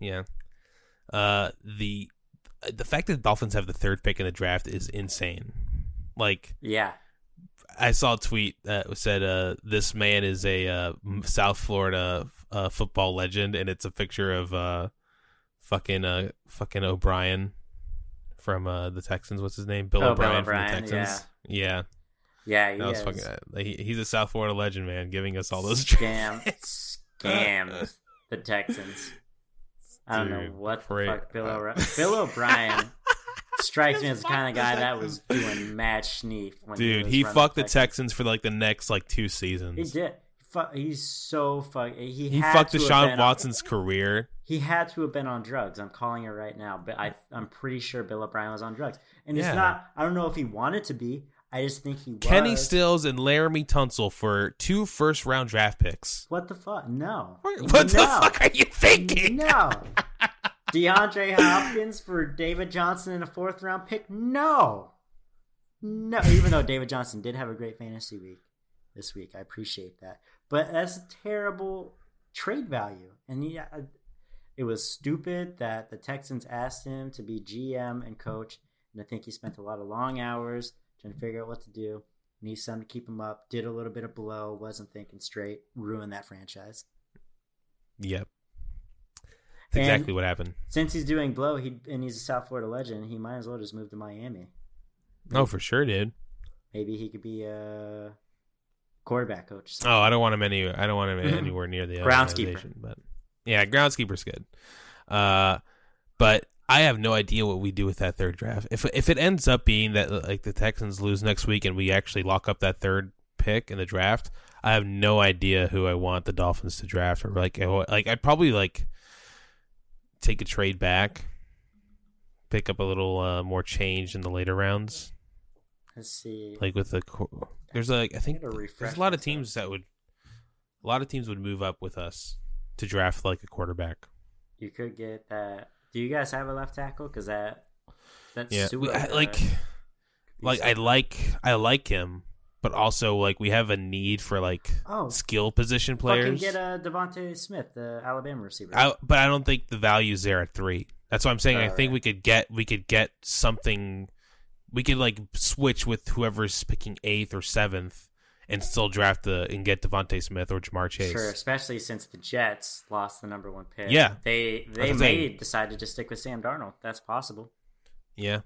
S1: Yeah. Uh, the the fact that the Dolphins have the third pick in the draft is insane. Like
S2: yeah,
S1: I saw a tweet that said, uh, "This man is a uh, South Florida uh, football legend," and it's a picture of uh, fucking uh, fucking O'Brien from uh, the Texans. What's his name? Bill
S2: Oh, Bill
S1: O'Brien,
S2: O'Brien,
S1: from the Texans. Yeah,
S2: Yeah, he
S1: that was
S2: is.
S1: fucking. uh, He, he's a South Florida legend, man, giving us all those
S2: Scam, *laughs* scammed the Texans. I don't know what the fuck Bill O'Brien. *laughs* Bill O'Brien *laughs* strikes me as the kind of guy that was doing mad schneef. When
S1: Dude,
S2: was
S1: he fucked the
S2: Texans.
S1: Texans for like the next like two seasons.
S2: He did. Fu- He's so fuck. He
S1: He fucked Deshaun Watson's career.
S2: He had to have been on drugs. I'm calling it right now, but I, I'm pretty sure Bill O'Brien was on drugs. And
S1: Yeah.
S2: it's not. I don't know if he wanted to be. I just think he was.
S1: Kenny Stills and Laremy Tunsil for two first round draft picks.
S2: What the fuck? No.
S1: What the
S2: No.
S1: fuck are you thinking?
S2: No. *laughs* DeAndre Hopkins for David Johnson in a fourth round pick? No. No. Even though David Johnson did have a great fantasy week this week, I appreciate that. But that's a terrible trade value. And yeah, it was stupid that the Texans asked him to be GM and coach. And I think he spent a lot of long hours trying to figure out what to do. Need something to keep him up. Did a little bit of blow. Wasn't thinking straight. Ruined that franchise.
S1: Yep. That's
S2: And-
S1: exactly what happened.
S2: Since he's doing blow, he and he's a South Florida legend, he might as well just move to Miami.
S1: Oh, for sure, dude.
S2: Maybe he could be a quarterback coach.
S1: Oh, I don't want him any. I don't want him anywhere near the
S2: Groundskeeper.
S1: But yeah, groundskeeper's good. Uh, but I have no idea what we do with that third draft. If if it ends up being that like the Texans lose next week and we actually lock up that third pick in the draft, I have no idea who I want the Dolphins to draft or like like I'd probably like take a trade back, pick up a little uh, more change in the later rounds.
S2: Let's see.
S1: like with the there's like I think there's a lot of teams that would a lot of teams would move up with us to draft like a quarterback.
S2: you could get that. Do you guys have a left tackle? Because that that's
S1: Yeah,
S2: Sua,
S1: I-
S2: uh,
S1: like like I like I like him, but also like we have a need for like
S2: oh
S1: skill position players.
S2: get a DeVonta Smith, the Alabama receiver.
S1: I, but I don't think the value's there at three. That's what I'm saying. I
S2: Oh,
S1: think
S2: right.
S1: we could get we could get something. We could like switch with whoever's picking eighth or seventh, and still draft the and get DeVonta Smith or Ja'Marr Chase.
S2: Sure, especially since the Jets lost the number one pick.
S1: Yeah.
S2: they they may
S1: saying.
S2: decide to just stick with Sam Darnold. That's possible.
S1: Yeah.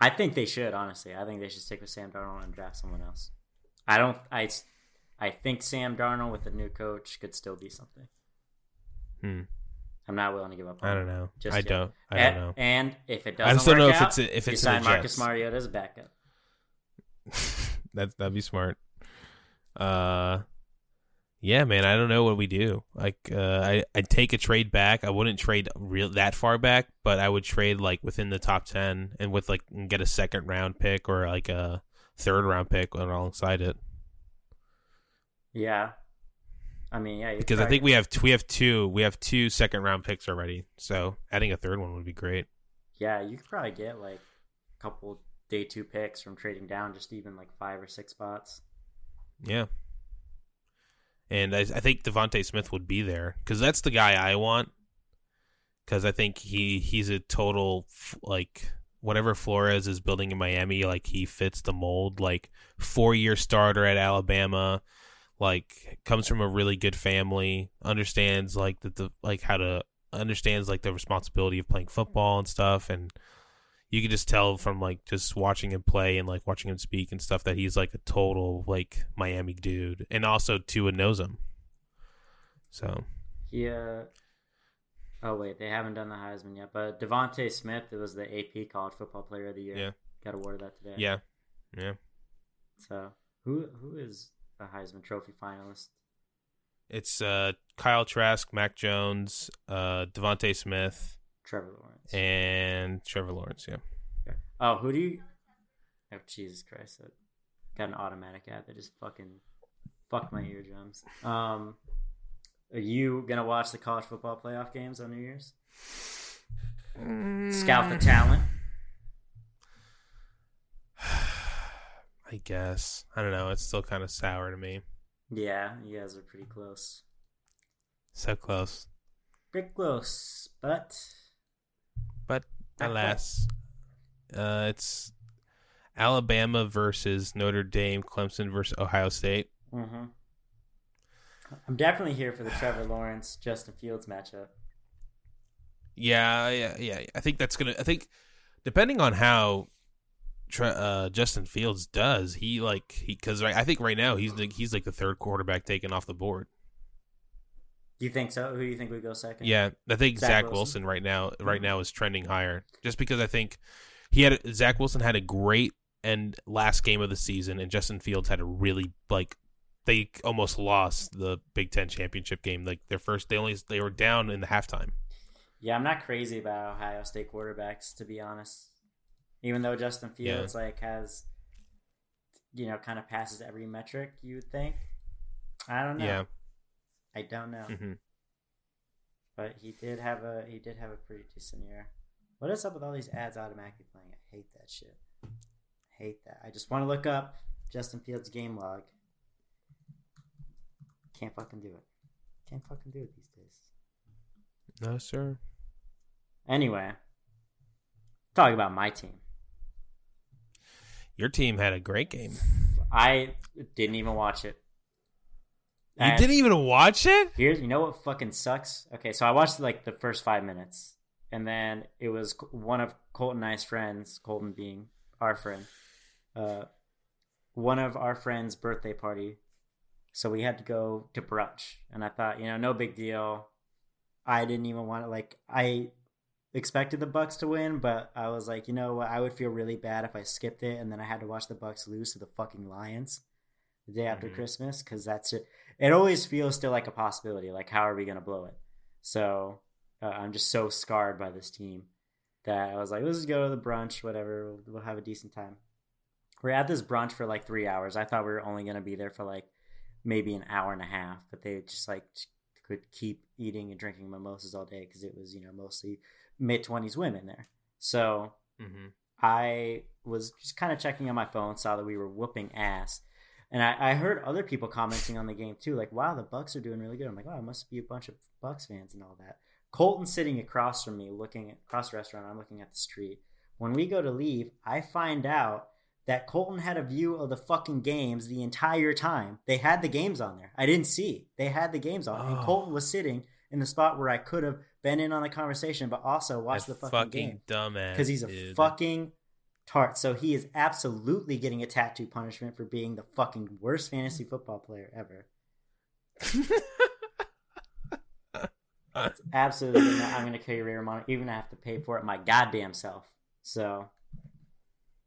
S2: I think they should honestly. I think they should stick with Sam Darnold and draft someone else. I don't. I I think Sam Darnold with the new coach could still be something.
S1: Hmm.
S2: I'm not willing to give up. on
S1: I don't know.
S2: just
S1: I
S2: yet.
S1: don't. I don't know.
S2: And if it doesn't
S1: I don't
S2: work
S1: know if
S2: out,
S1: it's if
S2: you
S1: it's
S2: sign Marcus Mariota as a backup.
S1: that that'd be smart. Uh, yeah, man. I don't know what we do. Like, uh, I I'd take a trade back. I wouldn't trade real that far back, but I would trade like within the top ten and with like and get a second round pick or like a third round pick alongside it.
S2: Yeah, I mean, yeah,
S1: Because I think we have we have two we have two second round picks already. So adding a third one would be great.
S2: yeah, you could probably get like a couple day two picks from trading down, just even like five or six spots.
S1: Yeah. And I, I think DeVonta Smith would be there because that's the guy I want. Because I think he he's a total like whatever Flores is building in Miami, like he fits the mold. Like four year starter at Alabama, like comes from a really good family, understands like the, the like how to understands like the responsibility of playing football and stuff, and you can just tell from like just watching him play and like watching him speak and stuff that he's like a total like Miami dude, and also Tua knows him. So
S2: He, uh, oh wait, they haven't done the Heisman yet, but DeVonta Smith, it was the AP College Football Player of the Year.
S1: Yeah.
S2: got awarded that today.
S1: yeah, yeah,
S2: So who who is a Heisman Trophy finalist?
S1: it's uh Kyle Trask, Mac Jones, uh DeVonta Smith,
S2: Trevor Lawrence.
S1: and Trevor Lawrence. Yeah,
S2: Okay. Oh, who do you? Oh, Jesus Christ! Got an automatic ad that just fucking fucked my eardrums. Um, are you gonna watch the college football playoff games on New Year's? Scout the talent. *sighs*
S1: I guess I don't know. It's still kind of sour to me.
S2: Yeah, you guys are pretty close.
S1: So close,
S2: Pretty close, but
S1: but alas, uh, it's Alabama versus Notre Dame, Clemson versus Ohio State.
S2: Mm-hmm. I'm definitely here for the Trevor *sighs* Lawrence Justin Fields matchup.
S1: Yeah, yeah, yeah. I think that's gonna. I think depending on how uh, Justin Fields does, he like he because I think right now he's the, he's like the third quarterback taken off the board.
S2: Do you think so? Who do you think would go second?
S1: Yeah, I think Zach, Zach Wilson? Wilson? right now right mm-hmm. now is trending higher, just because I think he had Zach Wilson had a great end last game of the season, and Justin Fields had a really like they almost lost the Big Ten championship game. Like their first, they only they were down in the halftime.
S2: Yeah, I'm not crazy about Ohio State quarterbacks to be honest. Even though Justin Fields yeah. like has, you know, kind of passes every metric you would think. I don't know. Yeah. I don't know. Mm-hmm. But he did have a he did have a pretty decent year. What is up with all these ads automatically playing? I hate that shit. I hate that. I just want to look up Justin Fields game log. Can't fucking do it. Can't fucking do it these days.
S1: No, sir.
S2: Anyway, talk about my team.
S1: Your team had a great game.
S2: I didn't even watch it.
S1: You didn't even watch it?
S2: Here's you know what fucking sucks. Okay, so I watched like the first five minutes, and then it was one of Colton and I's friends, Colton being our friend, uh, one of our friends' birthday party. So we had to go to brunch, and I thought, you know, no big deal. I didn't even want to like I expected the Bucks to win, but I was like, you know what? I would feel really bad if I skipped it and then I had to watch the Bucks lose to the fucking Lions the day after mm-hmm. Christmas because that's it. It always feels still like a possibility. Like, how are we gonna blow it? So uh, I'm just so scarred by this team that I was like, let's just go to the brunch, whatever. We'll, we'll have a decent time. We're at this brunch for like three hours. I thought we were only gonna be there for like maybe an hour and a half, but they just like could keep eating and drinking mimosas all day because it was you know mostly mid 20s women there. So mm-hmm. I was just kind of checking on my phone, saw that we were whooping ass. And I, I, heard other people commenting on the game too, like, wow, the Bucks are doing really good. I'm like, "Oh, it must be a bunch of Bucks fans and all that. Colton sitting across from me, looking at, across the restaurant, I'm looking at the street. When we go to leave, I find out that Colton had a view of the fucking games the entire time. They had the games on there. I didn't see. They had the games on. Oh. And Colton was sitting in the spot where I could have been in on the conversation, but also watch the fucking, fucking game.
S1: Dumbass.
S2: Because he's a
S1: dude.
S2: fucking tart. So he is absolutely getting a tattoo punishment for being the fucking worst fantasy football player ever. absolutely not. I'm going to kill your rear monitor, even if I have to pay for it my goddamn self. So,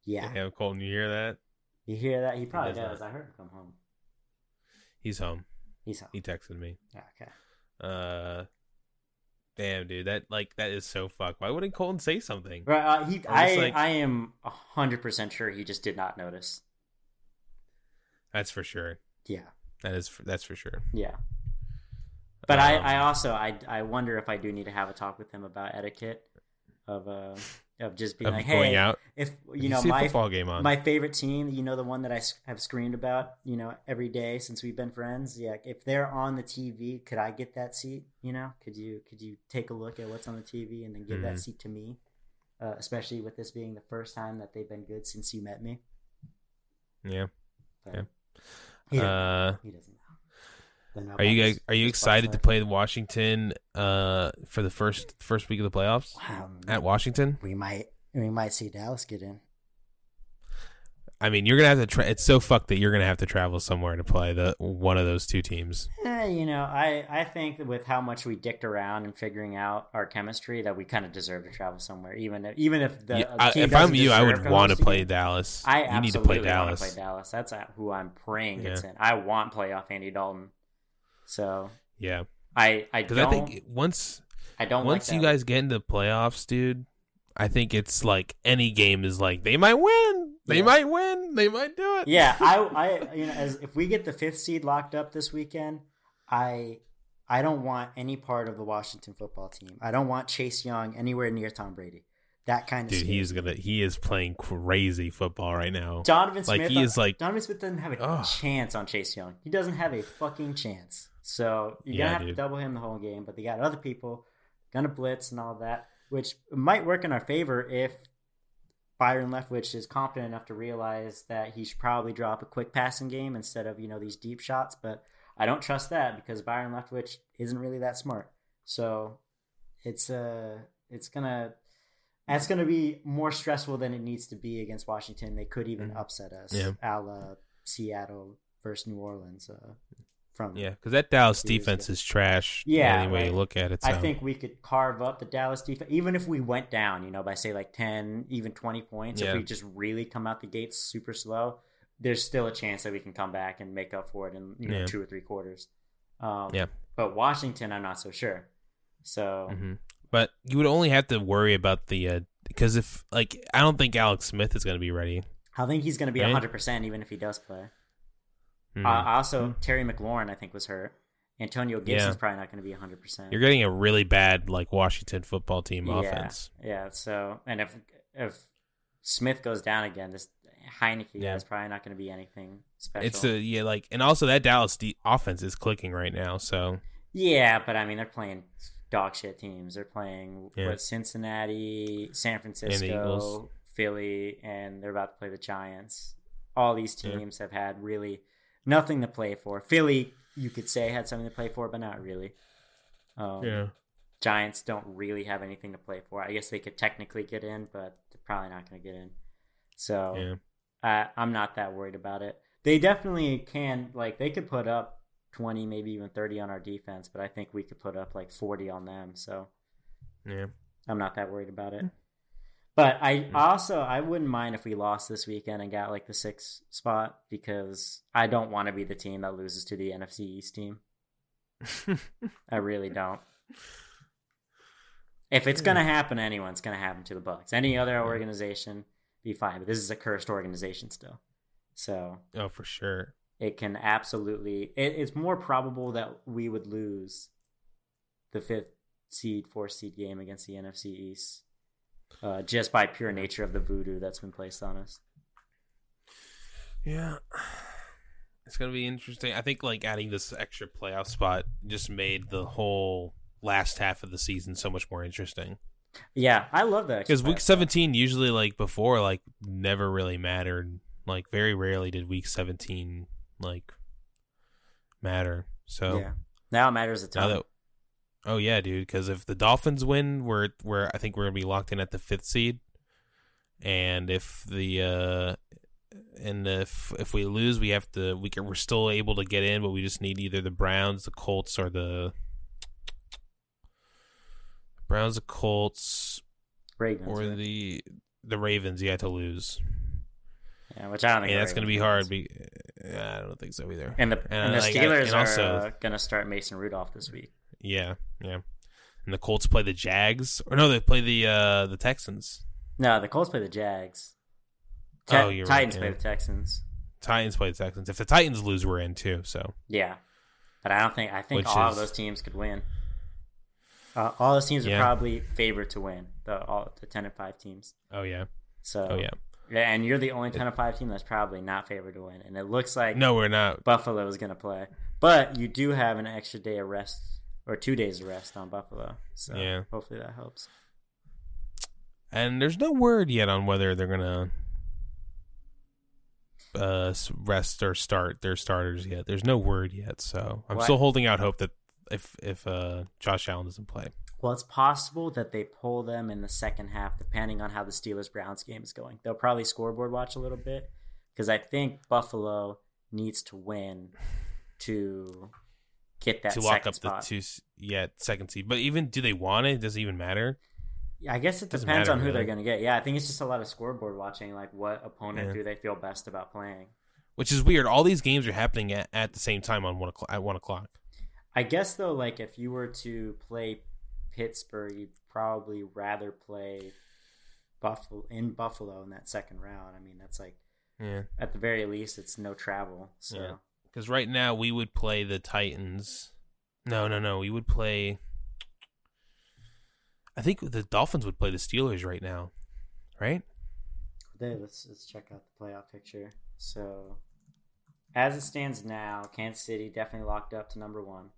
S2: yeah.
S1: Damn, Colton, you hear that?
S2: You hear that? He probably he does. does. I heard him come home.
S1: He's home.
S2: He's home.
S1: He texted me.
S2: Okay.
S1: Uh, damn, dude, that like that is so fucked. Why wouldn't Colton say something?
S2: Right, uh, he, I, like, I am hundred percent sure he just did not notice.
S1: That's for sure.
S2: Yeah,
S1: that is for, that's for sure.
S2: Yeah, but um, I, I also I, I wonder if I do need to have a talk with him about etiquette of uh of just being of like, hey, out. if you, know my
S1: football game on.
S2: my favorite team, you know the one that I have screamed about, you know every day since we've been friends. Yeah, if they're on the TV, could I get that seat? You know, could you could you take a look at what's on the TV and then give mm-hmm. that seat to me? Uh, especially with this being the first time that they've been good since you met me.
S1: Yeah. But yeah.
S2: He, uh, he doesn't
S1: are you guys are you excited to play Washington uh, for the first first week of the playoffs um, at Washington?
S2: We might we might see Dallas get in.
S1: I mean, you're gonna have to. Tra- it's so fucked that you're gonna have to travel somewhere to play the one of those two teams.
S2: Eh, you know, I I think with how much we dicked around and figuring out our chemistry, that we kind of deserve to travel somewhere, even if even if the
S1: yeah, I, if I'm you, I would want to play Dallas.
S2: I you need to play Dallas. Want to play Dallas. That's who I'm praying yeah. gets in. I want playoff Andy Dalton. So
S1: yeah,
S2: I I because
S1: I think once
S2: I don't
S1: once
S2: like
S1: you guys get into playoffs, dude. I think it's like any game is like they might win, they yeah. might win, they might do it.
S2: Yeah, *laughs* I I you know as if we get the fifth seed locked up this weekend, I I don't want any part of the Washington football team. I don't want Chase Young anywhere near Tom Brady. That kind of
S1: dude. He's gonna. He is playing crazy football right now.
S2: Donovan
S1: Smith.
S2: Like
S1: he is like
S2: Donovan Smith doesn't have a oh. chance on Chase Young. He doesn't have a fucking chance. So you're yeah, gonna have dude. to double him the whole game. But they got other people gonna blitz and all that, which might work in our favor if Byron Leftwich is confident enough to realize that he should probably drop a quick passing game instead of you know these deep shots. But I don't trust that because Byron Leftwich isn't really that smart. So it's uh it's gonna that's gonna be more stressful than it needs to be against Washington. They could even
S1: Mhm.
S2: upset us,
S1: Yeah.
S2: a la Seattle versus New Orleans. Uh, from
S1: Yeah, because that Dallas defense
S2: ago.
S1: is trash.
S2: Yeah,
S1: any way you look at it. So.
S2: I think we could carve up the Dallas defense, even if we went down, you know, by say like ten, even twenty points.
S1: Yeah.
S2: If we just really come out the gates super slow, there's still a chance that we can come back and make up for it in you know
S1: Yeah.
S2: two or three quarters. Um,
S1: Yeah.
S2: But Washington, I'm not so sure. So
S1: Mhm. But you would only have to worry about the because if like I don't think Alex Smith is going to be ready.
S2: I think he's going to be
S1: Right?
S2: 100 percent even if he does play.
S1: Mhm.
S2: Uh, also, Terry McLaurin, I think, was hurt. Antonio Gibson's
S1: Yeah.
S2: probably not going to be 100. percent
S1: You're getting a really bad like Washington football team offense.
S2: Yeah. So, and if if Smith goes down again, this Heinicke
S1: Yeah.
S2: is probably not going to be anything special.
S1: It's a yeah like and also that Dallas de- offense is clicking right now. So
S2: yeah, but I mean, they're playing dog shit teams. They're playing
S1: Yeah.
S2: what Cincinnati, San
S1: Eagles.
S2: Francisco, Philly, and they're about to play the Giants. All these
S1: Yeah.
S2: teams have had really nothing to play for. Philly, you could say, had something to play for, but not really. Um, Giants don't really have anything to play for. I guess they could technically get in, but they're probably not going to get in. So
S1: yeah.
S2: uh, I'm not that worried about it. They definitely can, like, they could put up 20, maybe even 30 on our defense, but I think we could put up like 40 on them. So
S1: Yeah.
S2: I'm not that worried about it. But I hmm. also I wouldn't mind if we lost this weekend and got like the sixth spot because I don't want to be the team that loses to the NFC East team. I really don't. If it's gonna hmm. happen to anyone, it's gonna happen to the Bucks. Any other organization, be fine. But this is a cursed organization still, so
S1: oh, for sure.
S2: it can absolutely. It, it's more probable that we would lose the fifth seed, fourth seed game against the NFC East, uh, just by pure nature of the voodoo that's been placed on us.
S1: Yeah. *sighs* It's gonna be interesting. I think like adding this extra playoff spot just made the whole last half of the season so much more interesting.
S2: Yeah, I love that
S1: Because week seventeen usually like before like never really mattered. Like very rarely did week seventeen like matter. So
S2: Yeah, now it matters a
S1: now
S2: ton.
S1: that oh yeah, dude. Because if the Dolphins win, we're we're I think we're gonna be locked in at the fifth seed, and if the uh and if if we lose, we have to we can, we're still able to get in, but we just need either the Browns, the Colts, or the Browns, the Colts,
S2: Ravens,
S1: or
S2: right?
S1: the the Ravens. Yeah, to lose.
S2: yeah, which I don't think.
S1: Yeah, that's gonna be hard. Be, I don't think so either.
S2: And the
S1: And,
S2: and the Steelers
S1: and
S2: are
S1: also-
S2: uh, gonna start Mason Rudolph this week.
S1: Yeah, yeah. And the Colts play the Jags, or no, they play the uh the Texans.
S2: No, the Colts play the Jags. Te-
S1: Oh, you're right,
S2: Titans play
S1: yeah.
S2: the Texans.
S1: Titans play the Texans. If the Titans lose, we're in too. So
S2: Yeah, but I don't think I think
S1: Which
S2: all of those teams could win. Uh, all those teams
S1: Yeah.
S2: are probably favored to win. The all the ten and five teams.
S1: oh yeah,
S2: So
S1: oh yeah.
S2: yeah, and you're the only ten and five team that's probably not favored to win. And it looks like
S1: No, we're not.
S2: Buffalo is going to play, but you do have an extra day of rest or two days of rest on Buffalo. So
S1: Yeah.
S2: hopefully that helps.
S1: And there's no word yet on whether they're gonna uh rest or start their starters yet. There's no word yet, so I'm still holding out hope that if if uh Josh Allen doesn't play.
S2: Well, it's possible that they pull them in the second half, depending on how the Steelers Browns game is going. They'll probably scoreboard watch a little bit because I think Buffalo needs to win to get that
S1: to lock up
S2: spot.
S1: the two yeah second seed. But even do they want it? Does it even matter?
S2: I guess it
S1: Doesn't
S2: depends
S1: matter,
S2: on who
S1: really.
S2: they're going to get. Yeah, I think it's just a lot of scoreboard watching. Like, what opponent
S1: Yeah.
S2: do they feel best about playing?
S1: Which is weird. All these games are happening at, at the same time on one o'clock. At one o'clock.
S2: I guess though, like if you were to play Pittsburgh, you'd probably rather play Buffalo in Buffalo in that second round. I mean, that's like
S1: Yeah.
S2: at the very least, it's no travel. So
S1: Yeah. Because right now we would play the Titans. No, no, no. We would play. I think the Dolphins would play the Steelers right now, right?
S2: Let's let's check out the playoff picture. So, as it stands now, Kansas City definitely locked up to number one.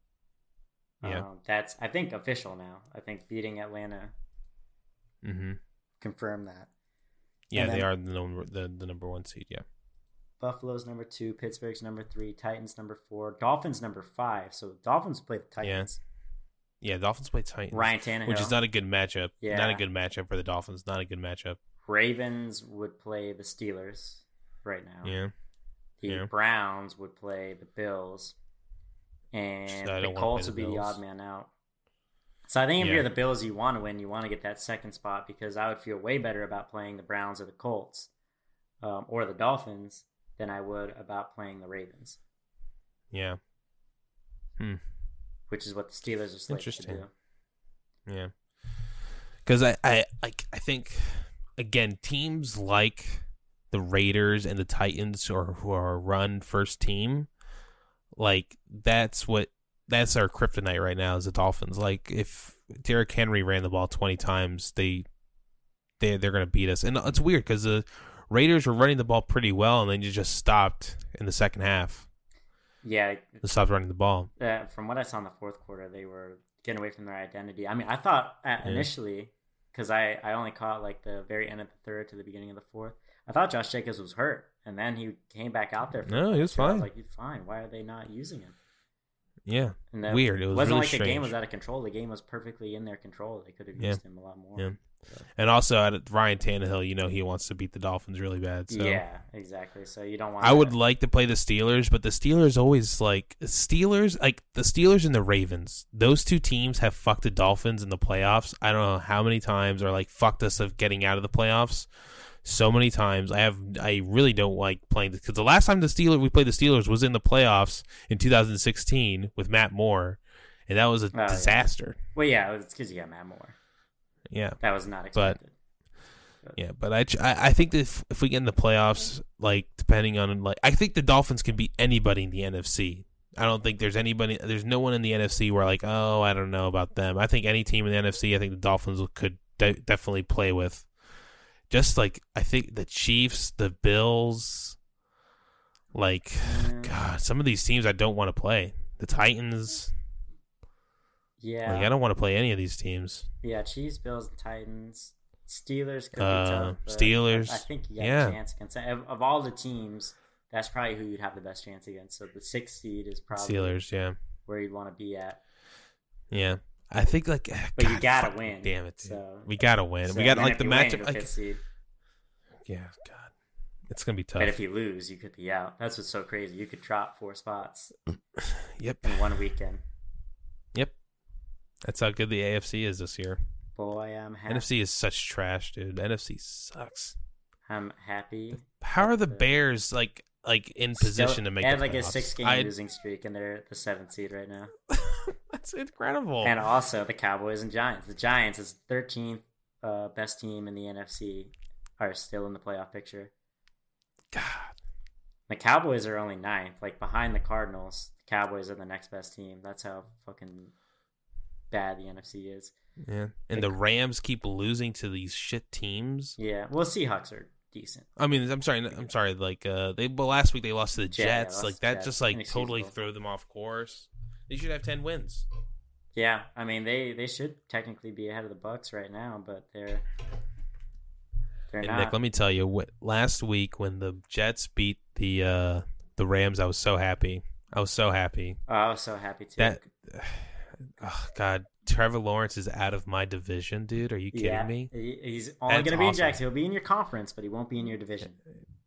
S1: Yeah.
S2: um, that's I think official now. I think beating Atlanta
S1: Mm-hmm.
S2: confirmed that.
S1: Yeah,
S2: And
S1: they are the number the, the number one seed. Yeah.
S2: Buffalo's number two, Pittsburgh's number three, Titans number four, Dolphins number five. So Dolphins play the Titans.
S1: Yeah, Dolphins play Titans,
S2: Ryan Tannehill,
S1: which is not a good matchup. Yeah, Not a good matchup for the Dolphins. Not a good matchup.
S2: Ravens would play the Steelers right now.
S1: Yeah.
S2: The
S1: yeah.
S2: Browns would play the Bills, and
S1: So
S2: the Colts would
S1: the
S2: be the odd man out. So I think if
S1: Yeah.
S2: you're the Bills, you want to win. You want to get that second spot because I would feel way better about playing the Browns or the Colts um, or the Dolphins than I would about playing the Ravens,
S1: Yeah. Hmm.
S2: which is what the Steelers are slated to
S1: Interesting.
S2: do.
S1: Yeah. Because I, I, I, I think again, teams like the Raiders and the Titans, or who are run first team, like that's what that's our kryptonite right now is the Dolphins. Like if Derrick Henry ran the ball twenty times, they they they're gonna beat us. And it's weird because the Raiders were running the ball pretty well, and then you just stopped in the second half.
S2: Yeah,
S1: They stopped running the ball.
S2: uh, from what I saw in the fourth quarter, they were getting away from their identity. I mean, I thought uh,
S1: Yeah.
S2: initially because I I only caught like the very end of the third to the beginning of the fourth. I thought Josh Jacobs was hurt, and then he came back out there. For
S1: No, he was
S2: so I
S1: fine.
S2: like, he's fine. Why are they not using him?
S1: Yeah.
S2: And
S1: Weird. It was
S2: wasn't
S1: really
S2: like the game was out of control. The game was perfectly in their control. They could have
S1: Yeah.
S2: used him a lot more.
S1: Yeah. And also, at Ryan Tannehill, you know he wants to beat the Dolphins really bad. So
S2: Yeah, exactly. So you don't want.
S1: I would like to play the Steelers, but the Steelers always like Steelers, like the Steelers and the Ravens. Those two teams have fucked the Dolphins in the playoffs. I don't know how many times, or like fucked us of getting out of the playoffs. So many times, I have. I really don't like playing because the last time the Steelers we played the Steelers was in the playoffs in 2016 with Matt Moore, and that was a
S2: Oh, yeah.
S1: disaster.
S2: Well, yeah, it's because you got Matt Moore.
S1: Yeah.
S2: That was not
S1: But-
S2: expected.
S1: Yeah, but I, I I think if, if we get in the playoffs, like depending on like I think the Dolphins can beat anybody in the NFC. I don't think there's anybody. There's no one in the NFC where like oh I don't know about them. I think any team in the NFC, I think the Dolphins could de- definitely play with. Just like I think the Chiefs, the Bills, like. God, some of these teams I don't want to play. The Titans,
S2: yeah,
S1: like I don't want to play any of these teams.
S2: Yeah, Chiefs, Bills, Titans. Steelers could
S1: Uh,
S2: be tough.
S1: Steelers,
S2: I, think you got
S1: yeah.
S2: a chance against of, of all the teams. That's probably who you'd have the best chance against. So the sixth seed is probably
S1: Steelers, yeah,
S2: where you'd want to be at.
S1: yeah. I think like,
S2: But you gotta win,
S1: Damn it,
S2: so-
S1: we gotta win.
S2: So,
S1: we got like the
S2: you win,
S1: Like,
S2: seed.
S1: yeah, God, it's gonna be tough.
S2: But if you lose, you could be out. That's what's so crazy. You could drop four spots *clears throat*
S1: Yep,
S2: in one weekend.
S1: That's how good the AFC is this year.
S2: Boy, I'm happy.
S1: NFC is such trash, dude. NFC sucks.
S2: I'm happy.
S1: How are
S2: the
S1: Bears like like in position
S2: Still-
S1: to make
S2: They have
S1: the
S2: like a
S1: playoffs?
S2: six game
S1: I-
S2: losing streak, and they're the seventh seed right now. *laughs*
S1: That's incredible.
S2: And also the Cowboys and Giants. The Giants is 13th uh, best team in the NFC are still in the playoff picture.
S1: God,
S2: The Cowboys are only ninth, like behind the Cardinals. The Cowboys are the next best team. That's how fucking bad the NFC is.
S1: yeah. And the Rams keep losing to these shit teams.
S2: Yeah, well, Seahawks are decent.
S1: I mean, I'm sorry, I'm sorry. Like, uh, they but last week they lost to the
S2: Yeah,
S1: Jets. like that
S2: Jets.
S1: just like totally threw them off course. They should have ten wins.
S2: Yeah, I mean they they should technically be ahead of the Bucks right now, but they're they're
S1: And
S2: not.
S1: Nick, let me tell you, what, last week when the Jets beat the uh, the Rams, I was so happy. I was so happy.
S2: oh, I was so happy too.
S1: That, oh, God, Trevor Lawrence is out of my division, dude. Are you kidding
S2: yeah,
S1: me?
S2: he's only going to be in
S1: awesome.
S2: Jackson. He'll be in your conference, but he won't be in your division.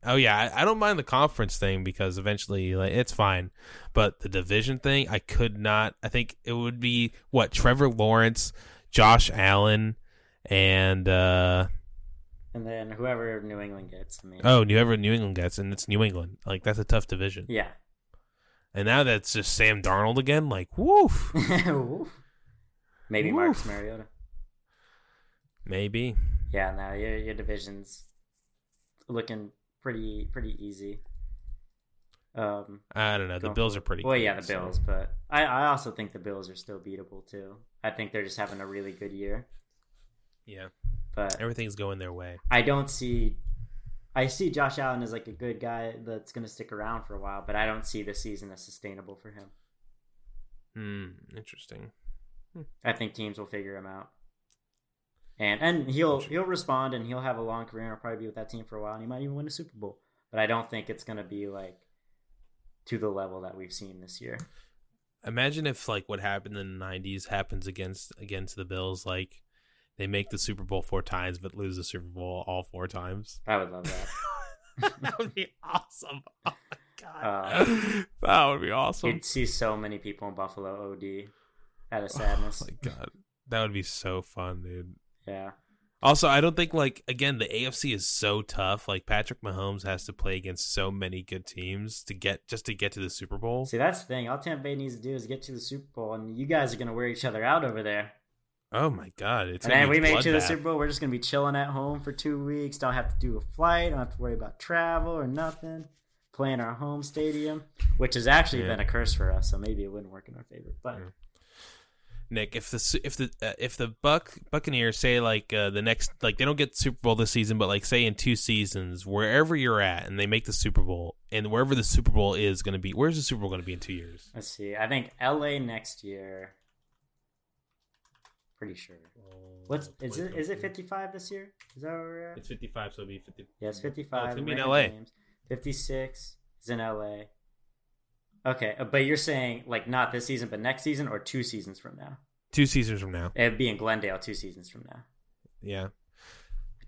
S1: Oh yeah, I, I don't mind the conference thing because eventually, like, it's fine. But the division thing, I could not. I think it would be what Trevor Lawrence, Josh Allen, and uh,
S2: And then whoever New England gets, I mean,
S1: oh, whoever New England gets, and it's New England. Like that's a tough division.
S2: yeah.
S1: And now that's just Sam Darnold again. Like, woof. *laughs*
S2: Oof. Maybe Marcus Mariota.
S1: Maybe.
S2: Yeah, no, your your division's looking pretty pretty easy. Um,
S1: I don't know. The Bills are pretty.
S2: Well,
S1: good,
S2: yeah, the
S1: so-
S2: Bills, but I I also think the Bills are still beatable too. I think they're just having a really good year,
S1: Yeah,
S2: but
S1: everything's going their way.
S2: I don't see. I see Josh Allen as like a good guy that's going to stick around for a while, but I don't see the season as sustainable for him.
S1: Hmm. Interesting.
S2: I think teams will figure him out. and and he'll he'll respond and he'll have a long career and he'll probably be with that team for a while and he might even win a Super Bowl. But I don't think it's gonna be like to the level that we've seen this year.
S1: Imagine if like what happened in the '90s happens against against the Bills. Like they make the Super Bowl four times, but lose the Super Bowl all four times.
S2: I would love that. *laughs*
S1: that would be awesome. Oh my god,
S2: Uh, *laughs*
S1: that would be awesome.
S2: You'd see so many people in Buffalo OD out of sadness.
S1: Oh my god, that would be so fun, dude.
S2: yeah.
S1: Also, I don't think like again the AFC is so tough. Like Patrick Mahomes has to play against so many good teams to get just to get to the Super Bowl.
S2: See, that's the thing. All Tampa Bay needs to do is get to the Super Bowl, and you guys are gonna wear each other out over there.
S1: Oh my god, it's
S2: and then we make it to the. Super Bowl. We're just gonna be chilling at home for two weeks. Don't have to do a flight. Don't have to worry about travel or nothing. Playing our home stadium, which has actually
S1: Yeah.
S2: been a curse for us. So maybe it wouldn't work in our favor. But
S1: Yeah. Nick, if the if the uh, if the Buck Buccaneers say like uh, the next like they don't get Super Bowl this season, but like say in two seasons, wherever you're at, and they make the Super Bowl, and wherever the Super Bowl is going to be, where's the Super Bowl going to be in two years?
S2: let's see. I think LA next year. Pretty sure. What's is it? Is it fifty five this year? Is that where we're at?
S1: It's 55, so it'll be 50.
S2: Yeah, it's
S1: Oh,
S2: 55.
S1: it's gonna be in LA.
S2: James. 56 is in LA. Okay, uh, but you're saying like not this season, but next season or two seasons from now?
S1: Two seasons from now,
S2: It'd be in Glendale two seasons from now.
S1: yeah.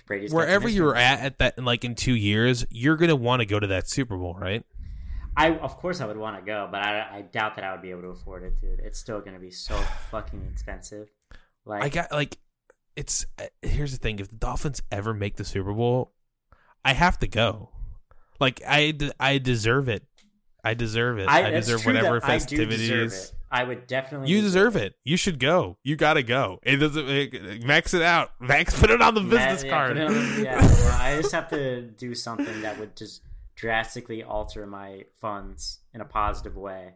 S2: Brady's
S1: Wherever you're at at that, like in two years, you're gonna want to go to that Super Bowl, right?
S2: I of course I would want to go, but I, I doubt that I would be able to afford it, dude. It's still going to be so *sighs* fucking expensive. Like
S1: I got like, it's uh, here's the thing: if the Dolphins ever make the Super Bowl, I have to go. Like I, I deserve it. I deserve it. I,
S2: that's
S1: deserve whatever
S2: that I
S1: festivities.
S2: I would definitely.
S1: You deserve it. You should go. You gotta go. It doesn't it, max it out. *laughs* Max put it on the business
S2: yeah,
S1: card.
S2: on *laughs* yeah, well, I just have to do something that would just drastically alter my funds in a positive way